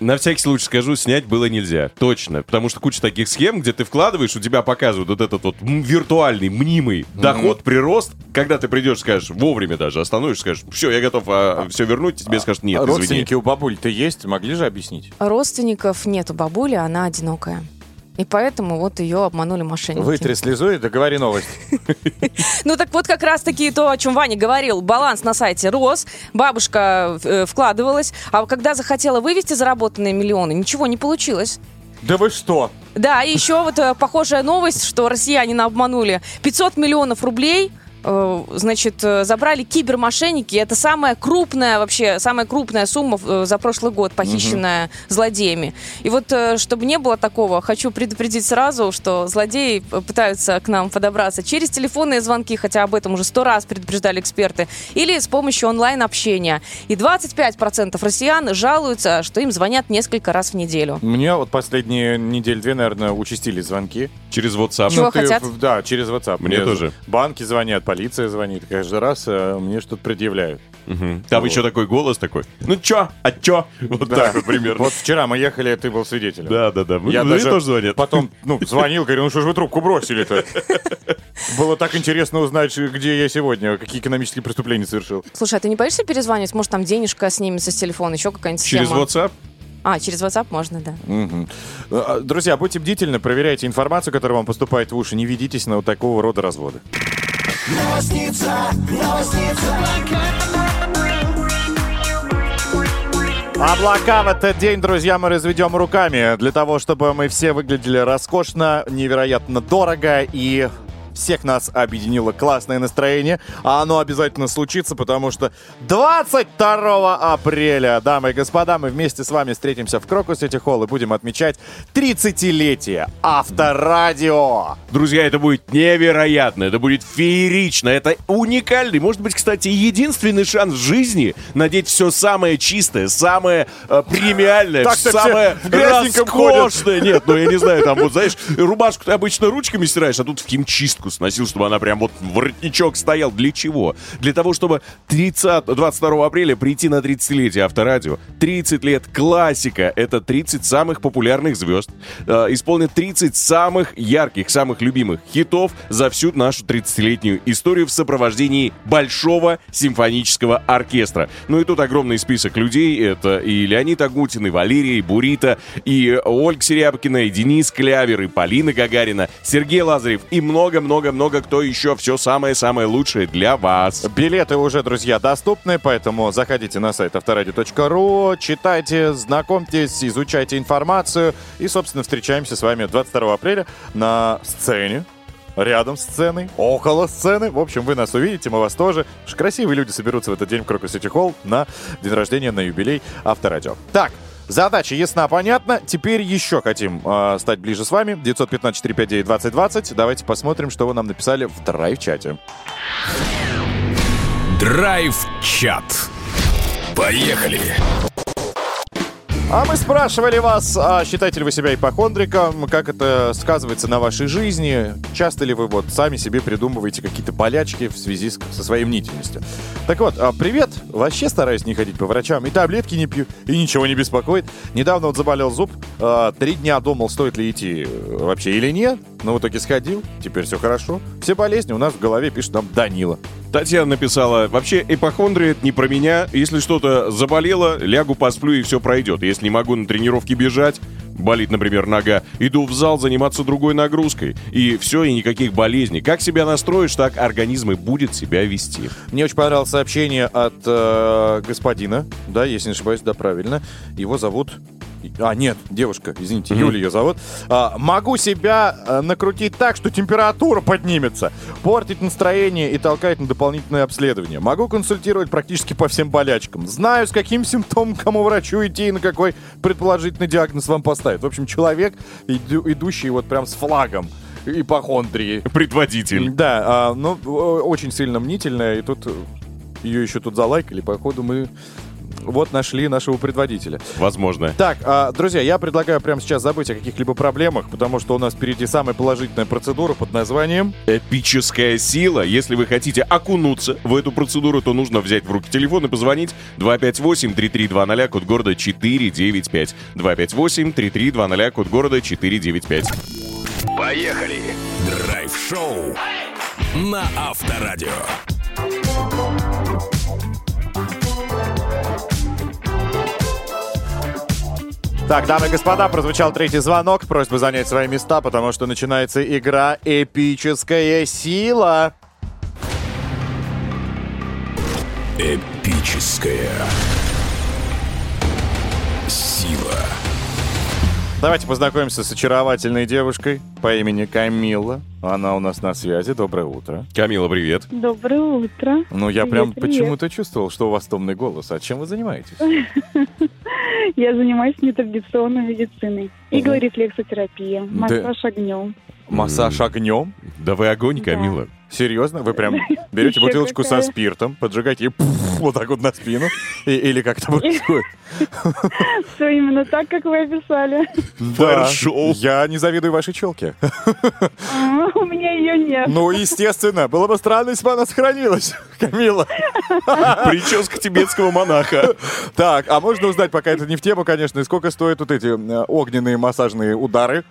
На всякий случай скажу, снять было нельзя. Точно. Потому что куча таких схем, где ты вкладываешь, у тебя показывают вот этот вот виртуальный, мнимый доход, прирост. Когда ты придешь, скажешь, вовремя даже остановишься, скажешь, все, я готов все вернуть, тебе скажут, нет, А извини. Родственники у бабуль-то есть? Могли же объяснить? Родственников нету бабули, она одинокая. И поэтому вот ее обманули мошенники. Вытри слезу и договори новость. Ну так вот как раз-таки то, о чем Ваня говорил. Баланс на сайте рос, бабушка э, вкладывалась, а когда захотела вывести заработанные миллионы, ничего не получилось. Да вы что? Да, и еще вот э, похожая новость, что россияне обманули 500 миллионов рублей значит, э, забрали кибермошенники. Это самая крупная вообще, самая крупная сумма э, за прошлый год, похищенная злодеями. И вот, э, чтобы не было такого, хочу предупредить сразу, что злодеи э, пытаются к нам подобраться через телефонные звонки, хотя об этом уже сто раз предупреждали эксперты, или с помощью онлайн-общения. И 25% россиян жалуются, что им звонят несколько раз в неделю. Мне вот последние недели-две, наверное, участились звонки. Через WhatsApp. Чего ты- хотят? Да, через WhatsApp. Мне тоже. Банки звонят, полиция звонит. Каждый раз э, мне что-то предъявляют. Мгм. Там еще такой голос такой. Ну чё? А чё? Вот так вот примерно. Вот вчера мы ехали, ты был свидетелем. Да, да, да. Я Мне даже тоже звонят. Потом, ну, звонил, говорю, ну что ж вы трубку бросили-то? Было так интересно узнать, где я сегодня, какие экономические преступления совершил. Слушай, а ты не боишься перезванивать? Может, там денежка снимется с телефона, еще какая-нибудь схема? Через WhatsApp? А, через WhatsApp можно, да. Э, Друзья, будьте бдительны, проверяйте информацию, которая вам поступает в уши, не ведитесь на вот такого рода разводы. Новосница, новосница. Облака в этот день, друзья, мы разведем руками для того, чтобы мы все выглядели роскошно, невероятно дорого и всех нас объединило классное настроение, а оно обязательно случится, потому что 22 апреля, дамы и господа, мы вместе с вами встретимся в Крокус Сити Холл и будем отмечать 30-летие Авторадио. Друзья, это будет невероятно, это будет феерично, это уникальный, может быть, кстати, единственный шанс в жизни надеть все самое чистое, самое э, премиальное, самое роскошное. Нет, ну я не знаю, там вот, знаешь, рубашку ты обычно ручками стираешь, а тут в химчистку сносил, чтобы она прям вот воротничок стоял. Для чего? Для того, чтобы 30, 22 апреля прийти на 30-летие Авторадио. 30 лет классика. Это 30 самых популярных звезд. Э, исполнят 30 самых ярких, самых любимых хитов за всю нашу 30-летнюю историю в сопровождении большого симфонического оркестра. Ну и тут огромный список людей. Это и Леонид Агутин, и Валерия, и Бурита, и Ольга Серябкина, и Денис Клявер, и Полина Гагарина, Сергей Лазарев и много-много-много кто еще. Все самое-самое лучшее для вас. Билеты уже, друзья, доступны, поэтому заходите на сайт авторадио.ру, читайте, знакомьтесь, изучайте информацию и, собственно, встречаемся с вами 22 апреля на сцене. Рядом с сценой, около сцены. В общем, вы нас увидите, мы вас тоже. Красивые люди соберутся в этот день в Крокус Сити Холл на день рождения, на юбилей Авторадио. Так, Задача ясна, понятна. Теперь еще хотим э, стать ближе с вами. 915-459-2020. Давайте посмотрим, что вы нам написали в драйв-чате. Драйв-чат. Поехали. А мы спрашивали вас, а считаете ли вы себя ипохондриком, как это сказывается на вашей жизни, часто ли вы вот сами себе придумываете какие-то болячки в связи с- со своей мнительностью. Так вот, а, привет, вообще стараюсь не ходить по врачам, и таблетки не пью, и ничего не беспокоит. Недавно вот заболел зуб, а, три дня думал, стоит ли идти э, вообще или нет, но в итоге сходил, теперь все хорошо. Все болезни у нас в голове, пишет нам Данила. Татьяна написала, вообще эпохондрия это не про меня. Если что-то заболело, лягу, посплю и все пройдет. Если не могу на тренировке бежать, болит, например, нога, иду в зал заниматься другой нагрузкой. И все, и никаких болезней. Как себя настроишь, так организм и будет себя вести. Мне очень понравилось сообщение от э, господина, да, если не ошибаюсь, да, правильно. Его зовут... А, нет, девушка, извините, Мгм. Юля ее зовут. А, могу себя э, накрутить так, что температура поднимется, портить настроение и толкать на дополнительное обследование. Могу консультировать практически по всем болячкам. Знаю, с каким симптомом кому врачу идти и на какой предположительный диагноз вам поставить. В общем, человек, иду- идущий вот прям с флагом ипохондрии. Предводитель. Да, а, ну, очень сильно мнительная, и тут ее еще тут залайкали, походу мы вот нашли нашего предводителя. Возможно. Так, а, друзья, я предлагаю прямо сейчас забыть о каких-либо проблемах, потому что у нас впереди самая положительная процедура под названием... Эпическая сила. Если вы хотите окунуться в эту процедуру, то нужно взять в руки телефон и позвонить 258-3320, код города 495. 258-3320, код города 495. Поехали! Драйв-шоу на Авторадио. Так, дамы и господа, прозвучал третий звонок. Просьба занять свои места, потому что начинается игра «Эпическая сила». Эпическая сила. Давайте познакомимся с очаровательной девушкой по имени Камилла. Она у нас на связи. Доброе утро. Камила, привет. Доброе утро. Ну, я Привет, прям почему-то чувствовал, что у вас томный голос. А чем вы занимаетесь? Я занимаюсь нетрадиционной медициной. Мгм. Иглорефлексотерапия, Да. массаж огнем. Массаж огнем? Да вы огонь, Да. Камила. Серьезно? Вы прям берете бутылочку со спиртом, поджигаете и вот так вот на спину? И- или как это происходит? Все именно так, как вы описали. Да, я не завидую вашей челке. А, У меня ее нет. Ну, естественно. Было бы странно, если бы она сохранилась, Камила. Прическа тибетского монаха. Так, а можно узнать, пока это не в тему, конечно, и сколько стоят вот эти э, огненные массажные удары?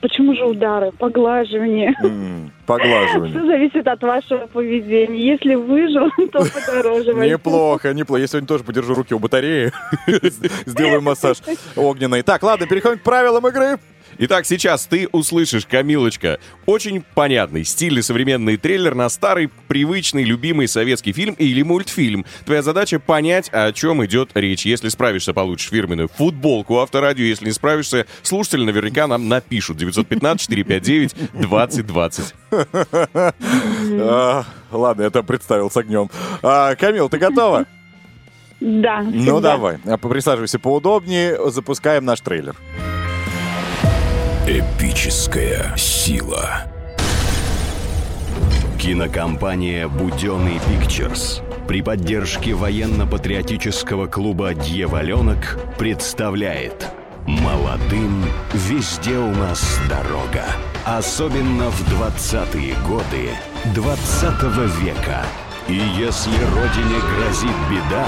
Почему же удары? Поглаживание. М, Поглаживание. Все зависит от вашего поведения. Если выжил, то подороже. Неплохо, неплохо. Я сегодня тоже подержу руки у батареи. Сделаю массаж огненный. Так, ладно, переходим к правилам игры. Итак, сейчас ты услышишь, Камилочка, очень понятный, стильный современный трейлер на старый, привычный, любимый советский фильм или мультфильм. Твоя задача понять, о чем идет речь. Если справишься, получишь фирменную футболку авторадио. Если не справишься, слушатели наверняка нам напишут. 915-459-2020. А, Ладно, я там представил с огнем. А, Камил, ты готова? Да. Ну давай, присаживайся поудобнее, запускаем наш трейлер. Эпическая сила. Кинокомпания «Буденный Пикчерс» при поддержке военно-патриотического клуба «Дьяволенок» представляет «Молодым везде у нас дорога». Особенно в 20-е годы 20 века. И если родине грозит беда,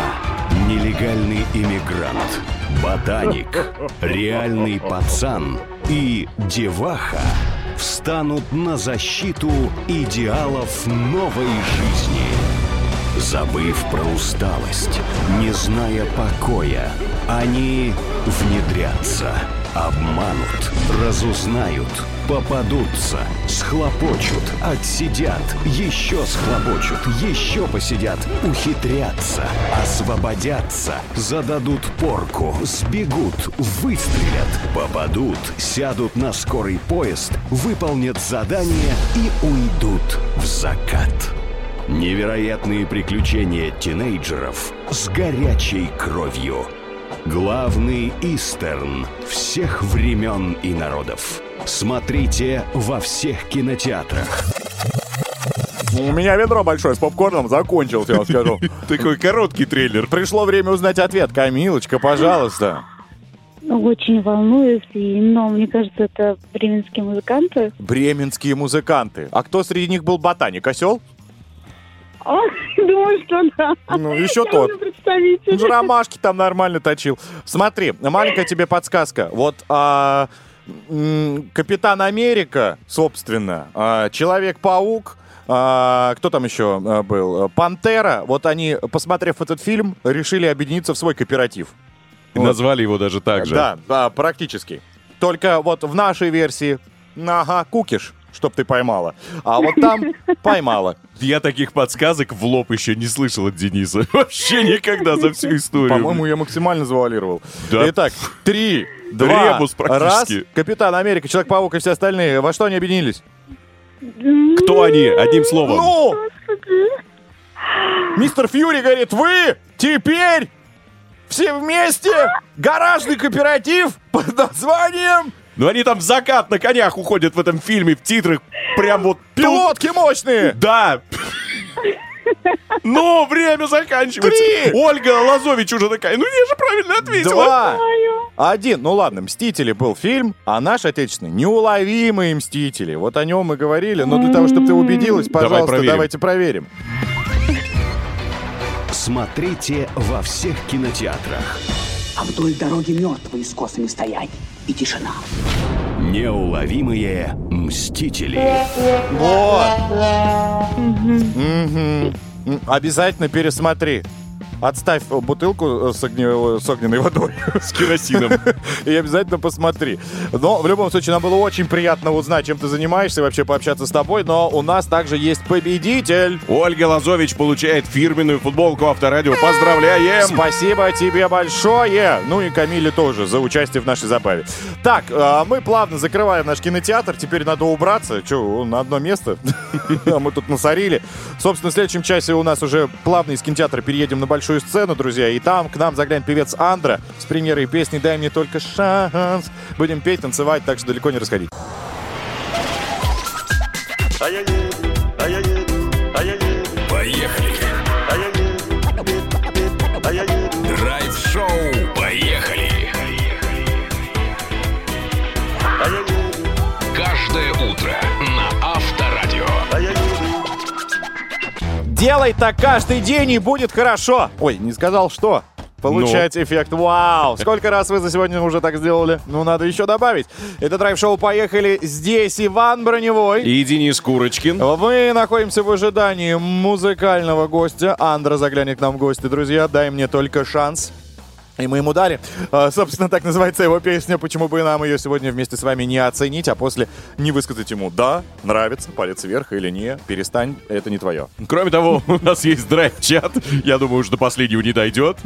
нелегальный иммигрант, ботаник, реальный пацан и деваха встанут на защиту идеалов новой жизни. Забыв про усталость, не зная покоя, они внедрятся, обманут, разузнают, попадутся, схлопочут, отсидят, еще схлопочут, еще посидят, ухитрятся, освободятся, зададут порку, сбегут, выстрелят, попадут, сядут на скорый поезд, выполнят задание и уйдут в закат. Невероятные приключения тинейджеров с горячей кровью. Главный истерн всех времен и народов. Смотрите во всех кинотеатрах. У меня ведро большое с попкорном закончилось, я вам скажу. Такой короткий трейлер. Пришло время узнать ответ. Камилочка, пожалуйста. Очень волнуюсь, и, но мне кажется, это бременские музыканты. Бременские музыканты. А кто среди них был ботаник? Осел? О, думаю, что да. Ну, еще Я тот. Он же ромашки там нормально точил. Смотри, маленькая тебе подсказка. Вот а, м, Капитан Америка, собственно, а, Человек-паук, а, кто там еще а, был? Пантера. Вот они, посмотрев этот фильм, решили объединиться в свой кооператив. И Назвали его даже так же. Да, да, практически. Только вот в нашей версии, ага, кукиш, чтоб ты поймала. А вот там поймала. Я таких подсказок в лоб еще не слышал от Дениса. Вообще никогда за всю историю. По-моему, я максимально завуалировал. Да. Итак, три, два, Ребус раз. практически. Капитан Америка, Человек-паук и все остальные. Во что они объединились? Кто они? Одним словом. Ну! Мистер Фьюри говорит, вы теперь все вместе гаражный кооператив под названием Ну они там в закат на конях уходят в этом фильме, в титрах. Прям вот... «Пилотки мощные». Да. Но время заканчивается. Три. Ольга Лазович уже такая, ну я же правильно ответила. Два. Один. Ну ладно, «Мстители» был фильм, а наш отечественный «Неуловимые мстители». Вот о нем мы говорили, но для того, чтобы ты убедилась, Давай пожалуйста, проверим. давайте проверим. Смотрите во всех кинотеатрах. А вдоль дороги мертвые с косами стоять. И тишина. Неуловимые мстители. Вот. Обязательно пересмотри. Отставь бутылку с, огне- с огненной водой. С керосином. И обязательно посмотри. Но в любом случае, нам было очень приятно узнать, чем ты занимаешься, и вообще пообщаться с тобой. Но у нас также есть победитель. Ольга Лазович получает фирменную футболку Авторадио. Поздравляем! Спасибо тебе большое. Ну и Камиле тоже за участие в нашей забаве. Так, а мы плавно закрываем наш кинотеатр. Теперь надо убраться. Че, на одно место? А мы тут насорили. Собственно, в следующем часе у нас уже плавно из кинотеатра переедем на большую сцену, друзья. И там к нам заглянет певец Андра с премьерой песни «Дай мне только шанс». Будем петь, танцевать, так что далеко не расходить. Поехали. Делай так каждый день и будет хорошо. Ой, не сказал что. Получать эффект вау. Сколько раз вы за сегодня уже так сделали? Ну, надо еще добавить. Это драйв-шоу «Поехали». Здесь Иван Броневой. И Денис Курочкин. Мы находимся в ожидании музыкального гостя. Андра заглянет к нам в гости, друзья. Дай мне только шанс. И мы ему дали. А, собственно, так называется его песня. Почему бы нам ее сегодня вместе с вами не оценить, а после не высказать ему «да», «нравится», «палец вверх» или «не», «перестань», это не твое. Кроме того, у нас есть драйв-чат. Я думаю, уже до последнего не дойдет.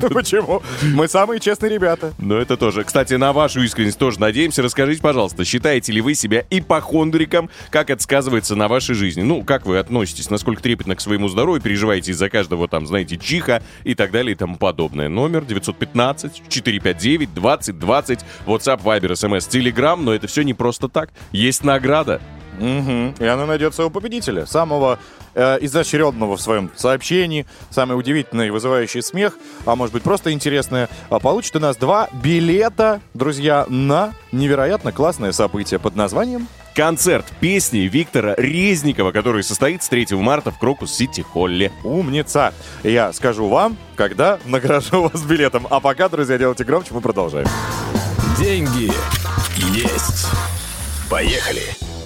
Почему? Мы самые честные ребята. Но это тоже. Кстати, на вашу искренность тоже надеемся. Расскажите, пожалуйста, считаете ли вы себя ипохондриком? Как это сказывается на вашей жизни? Ну, как вы относитесь? Насколько трепетно к своему здоровью? Переживаете из-за каждого там, знаете, чиха и так далее и тому подобное? Номер 915 459 20 20. WhatsApp, Viber, SMS, Telegram. Но это все не просто так. Есть награда. Мгм. И она найдется у победителя. Самого э, изощренного в своем сообщении, самое удивительное и вызывающий смех, а может быть просто интересное, а получит у нас два билета, друзья, на невероятно классное событие под названием Концерт песни Виктора Резникова, который состоится 3 марта в Крокус Сити Холле. «Умница». Я скажу вам, когда награжу вас билетом. А пока, друзья, делайте громче, мы продолжаем. Деньги есть. Поехали.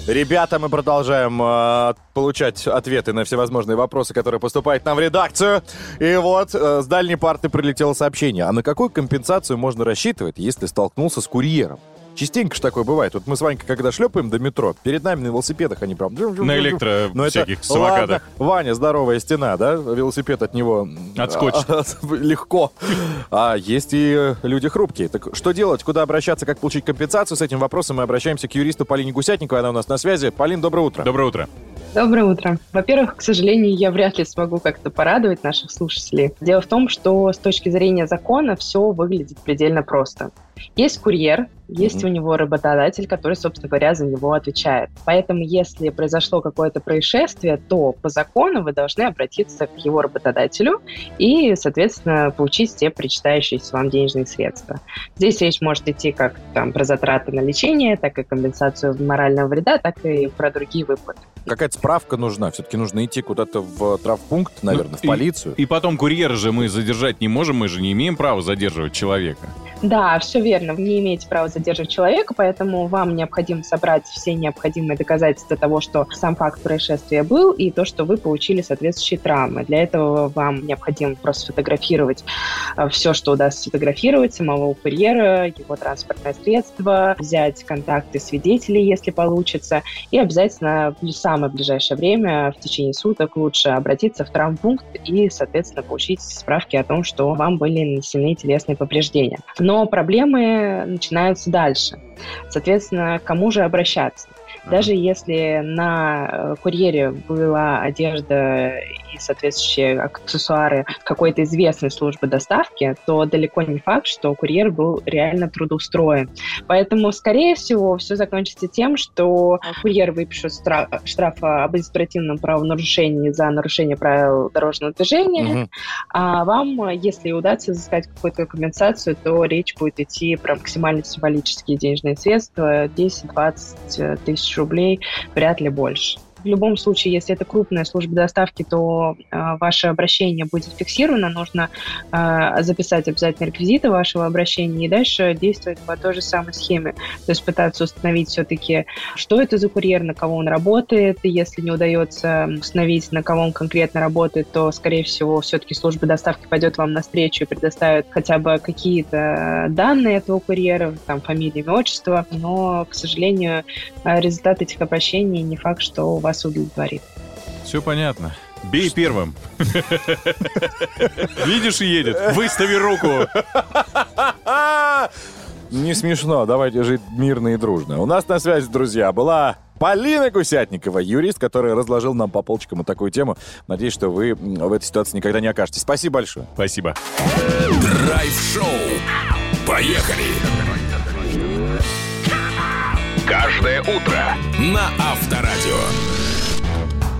Ребята, мы продолжаем э, получать ответы на всевозможные вопросы, которые поступают нам в редакцию. И вот э, с дальней парты прилетело сообщение. А на какую компенсацию можно рассчитывать, если столкнулся с курьером? Частенько же такое бывает. Вот мы с Ванькой, когда шлепаем до метро, перед нами на велосипедах они прям... На электро Но это- всяких самокатах. Ладно, Ваня, здоровая стена, да? Велосипед от него... Отскочит. Легко. А есть и люди хрупкие. Так что делать? Куда обращаться? Как получить компенсацию? С этим вопросом мы обращаемся к юристу Полине Гусятниковой. Она у нас на связи. Полин, доброе утро. Доброе утро. Доброе утро. Во-первых, к сожалению, я вряд ли смогу как-то порадовать наших слушателей. Дело в том, что с точки зрения закона все выглядит предельно просто. Есть курьер, есть у него работодатель, который, собственно говоря, за него отвечает. Поэтому, если произошло какое-то происшествие, то по закону вы должны обратиться к его работодателю и, соответственно, получить те причитающиеся вам денежные средства. Здесь речь может идти как там, про затраты на лечение, так и компенсацию морального вреда, так и про другие выплаты. Какая-то справка нужна. Все-таки нужно идти куда-то в травпункт, наверное, в И- полицию. И, потом курьера же мы задержать не можем, мы же не имеем права задерживать человека. Да, все верно. Вы не имеете права задерживать человека, поэтому вам необходимо собрать все необходимые доказательства того, что сам факт происшествия был, и то, что вы получили соответствующие травмы. Для этого вам необходимо просто сфотографировать все, что удастся сфотографировать, самого курьера, его транспортное средство, взять контакты свидетелей, если получится, и обязательно в самое ближайшее время, в течение суток, лучше обратиться в травмпункт и, соответственно, получить справки о том, что вам были нанесены телесные повреждения. Но проблемы начинаются дальше. Соответственно, кому же обращаться? Даже если на э, курьере была одежда и соответствующие аксессуары какой-то известной службы доставки, то далеко не факт, что курьер был реально трудоустроен. Поэтому, скорее всего, все закончится тем, что курьер выпишет штраф об административном правонарушении за нарушение правил дорожного движения, Мгм. а вам, если удастся взыскать какую-то компенсацию, то речь будет идти про максимально символические денежные средства 10-20 тысяч рублей, вряд ли больше. В любом случае, если это крупная служба доставки, то э, ваше обращение будет фиксировано. Нужно э, записать обязательно реквизиты вашего обращения и дальше действовать по той же самой схеме. То есть пытаться установить все-таки, что это за курьер, на кого он работает. И если не удается установить, на кого он конкретно работает, то, скорее всего, все-таки служба доставки пойдет вам навстречу и предоставит хотя бы какие-то данные этого курьера, там, фамилия, имя, отчество. Но, к сожалению, результат этих обращений не факт, что вас удовлетворит. Все понятно. Бей первым. Видишь, и едет. Выстави руку. Не смешно, давайте жить мирно и дружно. У нас на связи, друзья, была Полина Гусятникова, юрист, который разложил нам по полочкам вот такую тему. Надеюсь, что вы в этой ситуации никогда не окажетесь. Спасибо большое. Спасибо. Драйв-шоу. Поехали! Каждое утро на Авторадио.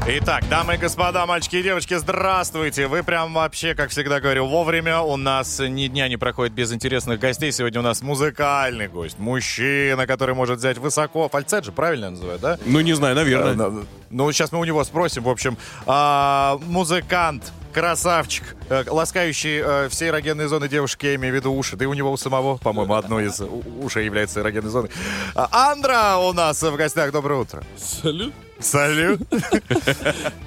Итак, дамы и господа, мальчики и девочки, здравствуйте. Вы прям вообще, как всегда говорю, вовремя. У нас ни дня не проходит без интересных гостей. Сегодня у нас музыкальный гость. Мужчина, который может взять высоко. Фальцет же правильно называют, да? Ну, не знаю, наверное. Э, Ну, сейчас мы у него спросим. В общем, а, музыкант, красавчик, э, ласкающий э, все эрогенные зоны девушки, я имею в виду уши. Да и у него у самого, по-моему, одной из ушей является эрогенной зоной. А, Андра у нас в гостях. Доброе утро. Салют. Салют.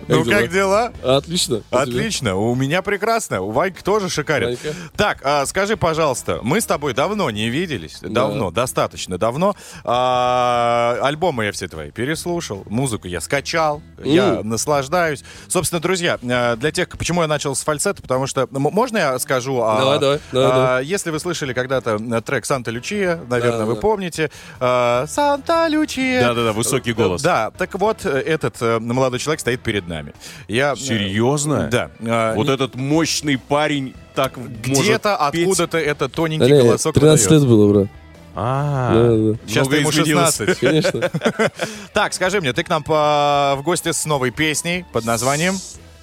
Ну, как дела? Отлично. Отлично, у меня прекрасно, у Ваньки тоже шикарен. Так, а, скажи, пожалуйста, мы с тобой давно не виделись, давно, достаточно давно. А, альбомы я все твои переслушал, музыку я скачал, я наслаждаюсь. Собственно, друзья, а, для тех, почему я начал с фальцета, потому что, можно я скажу? Давай, давай. Если вы слышали когда-то э, трек «Санта Лючия», наверное, вы помните, а, «Санта Лючия». Да-да-да, высокий голос. Да, так вот, э, этот э, молодой человек стоит перед нами. Я, э, Серьезно? Да. А, Вот не- этот мощный парень так Где-то откуда-то этот Да тоненький не, голосок 13 лет было, брат. А, Да, да. Сейчас ему изменилось. 16. Конечно. Так, скажи мне, ты к нам по- в гости с новой песней под названием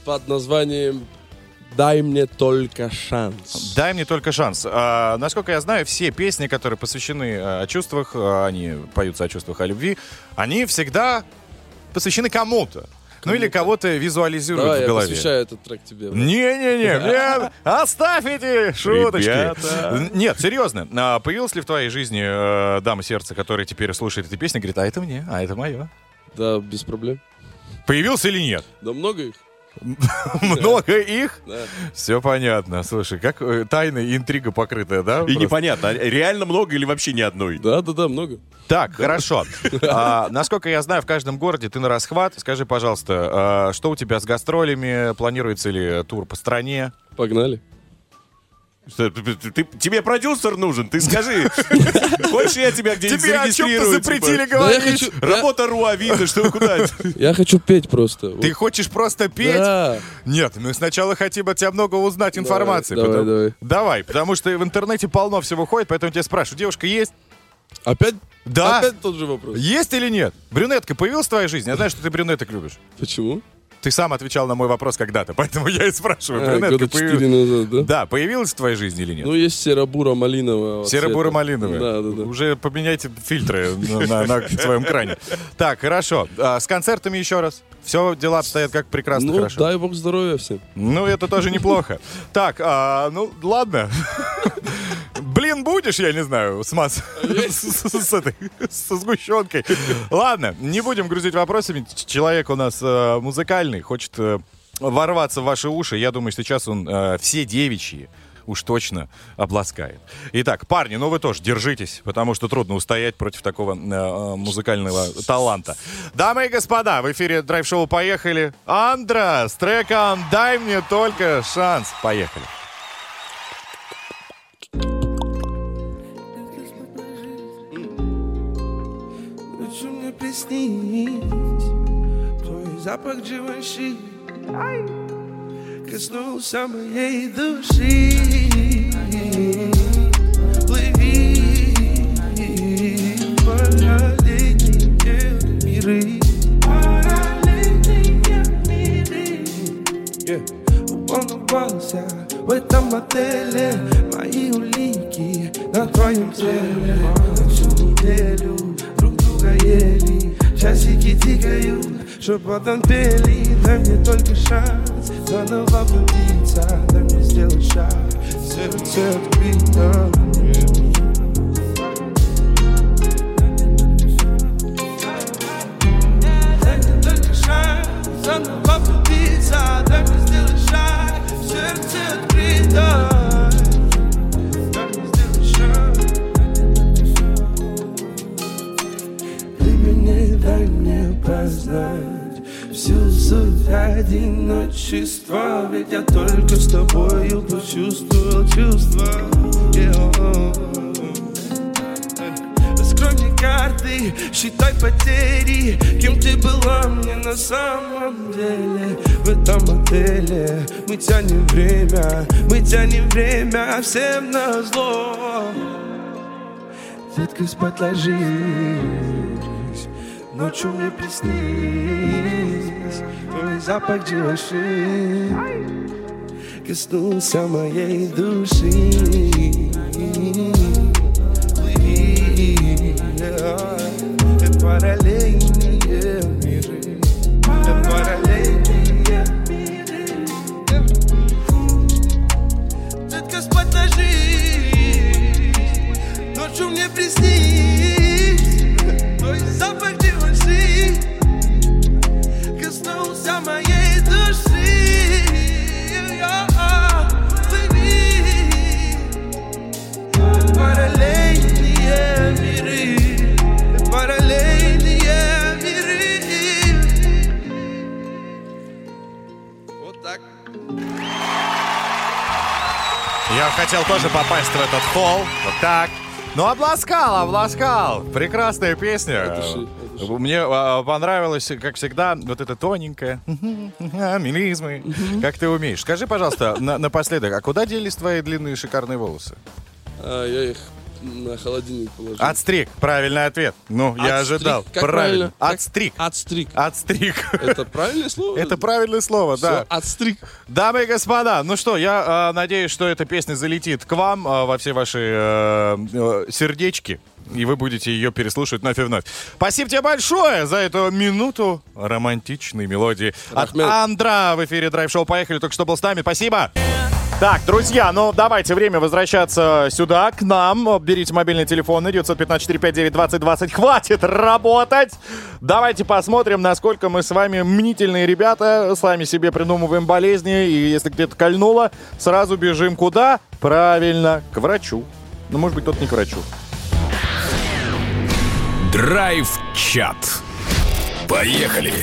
Под названием «Дай мне только шанс». «Дай мне только шанс». А, насколько я знаю, все песни, которые посвящены э, о чувствах, э, они поются о чувствах, о любви, они всегда посвящены кому-то. Ну или кого-то визуализируют Давай, в я голове. посвящаю этот трек тебе. Не-не-не, оставь эти шуточки. Ребята. Нет, серьезно, а появилась ли в твоей жизни э, дама сердца, которая теперь слушает эту песню, говорит, а это мне, а это мое? Да, без проблем. Появился или нет? Да много их. Много их? Все понятно. Слушай, как э, тайна и интрига покрытая, да? И непонятно, а реально много или вообще ни одной? Да, да, да, много. Так, хорошо. А, насколько я знаю, в каждом городе ты на расхват. Скажи, пожалуйста, а, что у тебя с гастролями? Планируется ли тур по стране? Погнали. Что, ты- ты- ты- тебе продюсер нужен, ты скажи. Хочешь, я тебя где-нибудь Тебе о чем-то зарегистрирую? запретили типа? говорить. Работа РУ, Авито, что куда? Я хочу петь просто. Ты хочешь просто петь? Да. Нет, мы сначала хотим от тебя много узнать информации. давай, давай. Давай, потому что в интернете полно всего ходит, поэтому тебя спрашиваю, девушка есть? Опять? Да. Опять тот же вопрос. Есть или нет? Брюнетка появилась в твоей жизни? Я знаю, что ты брюнеток любишь. Почему? Ты сам отвечал на мой вопрос когда-то, поэтому я и спрашиваю. А, года появ- назад, да? Да, появилась в твоей жизни или нет? Ну, есть серо-буро-малиновая. Серо-буро-малиновая. Да, да, да. Уже поменяйте фильтры на своем кране. Так, хорошо. А, с концертами еще раз. Все, дела обстоят как прекрасно, Ну, хорошо. дай бог здоровья всем. Ну, это тоже неплохо. Так, а, ну, ладно. Блин, будешь, я не знаю, с масс... с, этой, со сгущенкой. Ладно, не будем грузить вопросами. Человек у нас э, музыкальный, хочет э, ворваться в ваши уши. Я думаю, сейчас он э, все девичьи уж точно обласкает. Итак, парни, ну вы тоже держитесь, потому что трудно устоять против такого э, музыкального таланта. Дамы и господа, в эфире драйв-шоу «Поехали». Андра с треком «Дай мне только шанс». Поехали. Хочу мне приснись Твой запах Givenchy Коснулся моей души Плыви more than Billy. Всем на зло Детка, спать ложись Ночью мне приснись Твой запах Givenchy Коснулся моей души хотел тоже попасть в этот холл. Вот так. Ну, обласкал, обласкал. Прекрасная песня. Мне а, понравилось, как всегда, вот это тоненькое. Мелизмы. Как ты умеешь. Скажи, пожалуйста, на- напоследок, а куда делись твои длинные шикарные волосы? А, я их на холодильник положил. Отстриг. Правильный ответ. Ну, я ожидал. Как правильно? Как? Отстриг. Отстриг. Отстриг. Это правильное слово? Это правильное слово, да. Отстриг. Дамы и господа, ну что, я а, надеюсь, что эта песня залетит к вам а, во все ваши э, э, сердечки, и вы будете ее переслушивать вновь и вновь. Спасибо тебе большое за эту минуту романтичной мелодии. От Рахмет. Андра в эфире Драйв-шоу «Поехали», только что был с нами. Спасибо. Так, друзья, ну давайте время возвращаться сюда, к нам. Берите мобильный телефон 915-459-2020. Хватит работать! Давайте посмотрим, насколько мы с вами мнительные ребята, сами себе придумываем болезни, и если где-то кольнуло, сразу бежим куда? Правильно, к врачу. Ну, может быть, тот не к врачу. Драйв-чат. Поехали.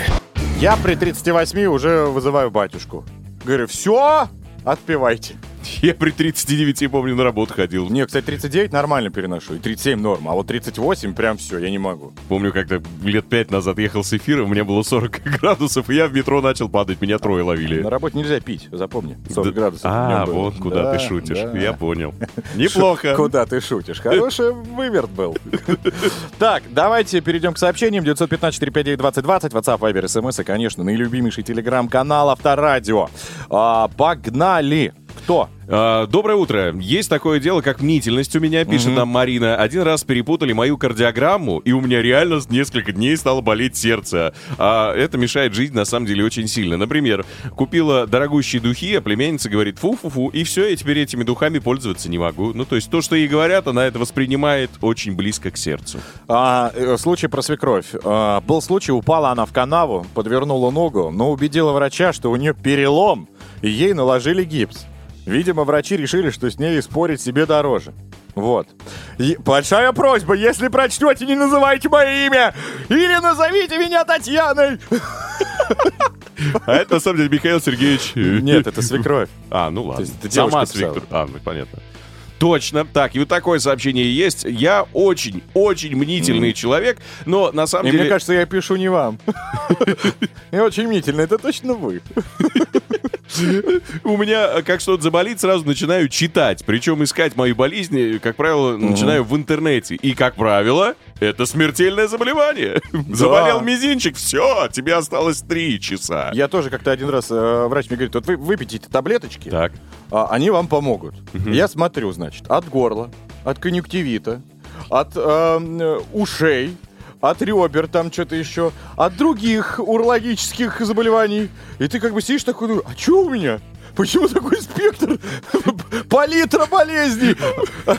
Я при 38 уже вызываю батюшку. Говорю, все, отпевайте. Я при 39, помню, на работу ходил. Не, кстати, 39 нормально переношу, и 37 норм, а вот 38 прям все, я не могу. Помню, как-то лет пять назад ехал с эфира, у меня было 40 градусов, и я в метро начал падать, меня трое ловили. На работе нельзя пить, запомни. 40 Да- градусов. А, вот куда Да, ты шутишь. да. Я понял. Неплохо. Куда ты шутишь? Хороший выверт был. Так, давайте перейдем к сообщениям. 915-459-2020, WhatsApp, Viber, SMS и, конечно, наилюбимейший телеграм-канал Авторадио. А, Погнали! Кто? А, Доброе утро. Есть такое дело, как мнительность у меня, пишет нам Марина. Один раз перепутали мою кардиограмму, и у меня реально с несколько дней стало болеть сердце. А это мешает жить, на самом деле, очень сильно. Например, купила дорогущие духи, а племянница говорит фу-фу-фу, и все, я теперь этими духами пользоваться не могу. Ну, то есть то, что ей говорят, она это воспринимает очень близко к сердцу. А, э, случай про свекровь. А, был случай, упала она в канаву, подвернула ногу, но убедила врача, что у нее перелом, и ей наложили гипс. Видимо, врачи решили, что с ней спорить себе дороже. Вот. И большая просьба, если прочтете, не называйте мое имя! Или назовите меня Татьяной! А это, на самом деле, Михаил Сергеевич... э, Нет, это свекровь. А, ну ладно. это девушка свекровь. А, ну понятно. Точно. Так, и вот такое сообщение есть. Я очень, очень мнительный человек, но на самом И деле... мне кажется, я пишу не вам. Я очень мнительно, это точно вы. У меня, э, как что-то заболит, сразу начинаю читать. Причем искать мои болезни, как правило, начинаю в интернете. И, как правило, это смертельное заболевание. Заболел мизинчик, все, тебе осталось три часа. Я тоже как-то один раз, э, врач мне говорит, вот вы выпейте эти таблеточки, Так. а, они вам помогут. Я смотрю, значит, от горла, от конъюнктивита, от э, э, ушей, от ребер, там что-то еще, от других урологических заболеваний. И ты как бы сидишь такой, думаешь, а что у меня? Почему такой спектр палитра болезней?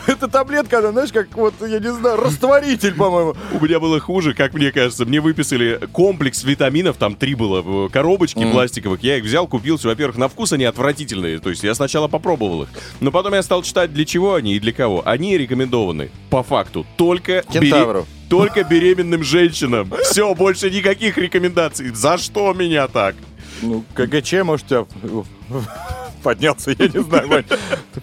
Эта таблетка, она, знаешь, как вот, я не знаю, растворитель, по-моему. У меня было хуже, как мне кажется. Мне выписали комплекс витаминов, там три было в коробочке пластиковых. Я их взял, купил. Во-первых, на вкус они отвратительные. То есть я сначала попробовал их. Но потом я стал читать, для чего они и для кого. Они рекомендованы, по факту, только... Кентавру. Только беременным женщинам. Все, больше никаких рекомендаций. За что меня так? Ну, КГЧ, может, тебя поднялся, я не знаю, Вань.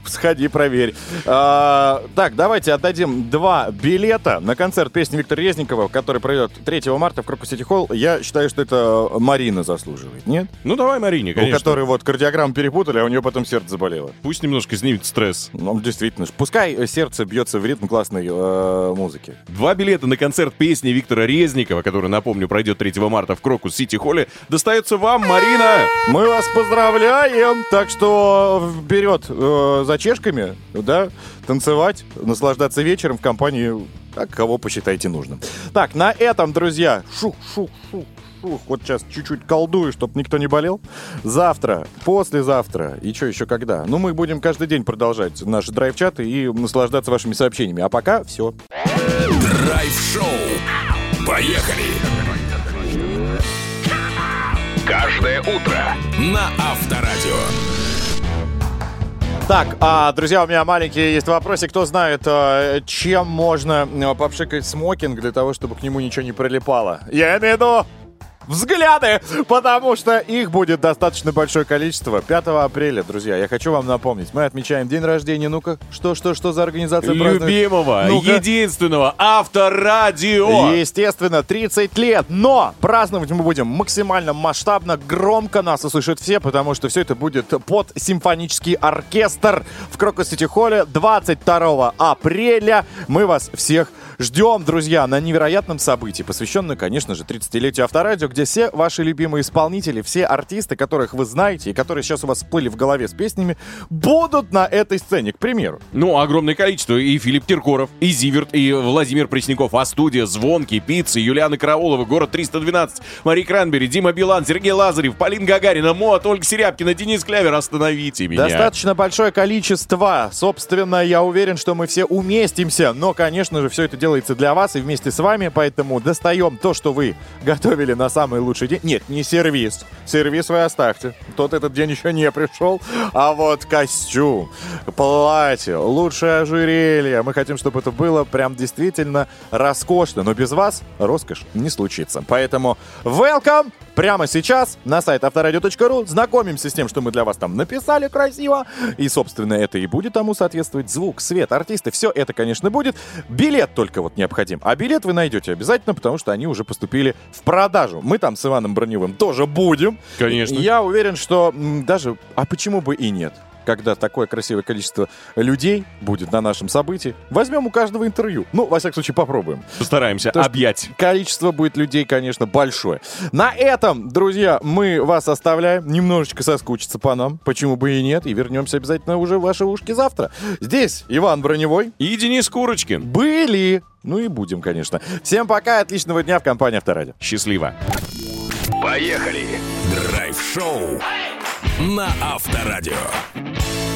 Сходи, проверь. А, так, давайте отдадим два билета на концерт песни Виктора Резникова, который пройдет 3 марта в Крокус Сити Холл. Я считаю, что это Марина заслуживает, нет? Ну, давай Марине, У конечно. которой вот кардиограмму перепутали, а у нее потом сердце заболело. Пусть немножко снимет стресс. Ну, действительно. Пускай э, сердце бьется в ритм классной э, музыки. Два билета на концерт песни Виктора Резникова, который, напомню, пройдет 3 марта в Крокус Сити Холле, достается вам, Марина! Мы вас поздравляем! Так что вперед э, за чешками, да, танцевать, наслаждаться вечером в компании, как кого посчитаете нужным. Так, на этом, друзья, шух, шух, шух, шух, вот сейчас чуть-чуть колдую, чтобы никто не болел. Завтра, послезавтра и что еще когда? Ну, мы будем каждый день продолжать наши драйв-чаты и наслаждаться вашими сообщениями. А пока все. Драйв-шоу. Поехали! Каждое утро на Авторадио. Так, а, друзья, у меня маленький есть вопросик. Кто знает, э, чем можно э, попшикать смокинг для того, чтобы к нему ничего не прилипало? Я имею в виду взгляды, потому что их будет достаточно большое количество. 5 апреля, друзья, я хочу вам напомнить, мы отмечаем день рождения. Ну-ка, что, что, что за организация? Любимого, Ну-ка. единственного авторадио! Естественно, 30 лет, но праздновать мы будем максимально масштабно, громко нас услышат все, потому что все это будет под симфонический оркестр в Крокус Сити Холле 22 апреля. Мы вас всех ждем, друзья, на невероятном событии, посвященном, конечно же, 30-летию Авторадио, где все ваши любимые исполнители, все артисты, которых вы знаете и которые сейчас у вас всплыли в голове с песнями, будут на этой сцене, к примеру. Ну, огромное количество. И Филипп Киркоров, и Зиверт, и Владимир Пресняков, а студия, Звонки, Пиццы, Юлиана Караулова, Город 312, Мария Кранбери, Дима Билан, Сергей Лазарев, Полин Гагарина, Моат, Ольга Серябкина, Денис Клявер. Остановите меня. Достаточно большое количество. Собственно, я уверен, что мы все уместимся. Но, конечно же, все это делается для вас и вместе с вами, поэтому достаем то, что вы готовили на самый лучший день. Нет, не сервис. Сервис вы оставьте. Тот этот день еще не пришел. А вот костюм, платье, лучшее ожерелье. Мы хотим, чтобы это было прям действительно роскошно. Но без вас роскошь не случится. Поэтому welcome прямо сейчас на сайт авторадио.ру. Знакомимся с тем, что мы для вас там написали красиво. И, собственно, это и будет тому соответствовать. Звук, свет, артисты, все это, конечно, будет. Билет только вот необходим. А билет вы найдете обязательно, потому что они уже поступили в продажу. Мы там с Иваном Броневым тоже будем. Конечно. Я уверен, что даже... А почему бы и нет? Когда такое красивое количество людей будет на нашем событии, возьмем у каждого интервью. Ну, во всяком случае, попробуем. Постараемся что объять. Количество будет людей, конечно, большое. На этом, друзья, мы вас оставляем. Немножечко соскучиться по нам. Почему бы и нет. И вернемся обязательно уже в ваши ушки завтра. Здесь Иван Броневой. И Денис Курочкин. Были. Ну и будем, конечно. Всем пока. Отличного дня в компании Авторадио. Счастливо. Поехали! Драйв-шоу на Авторадио.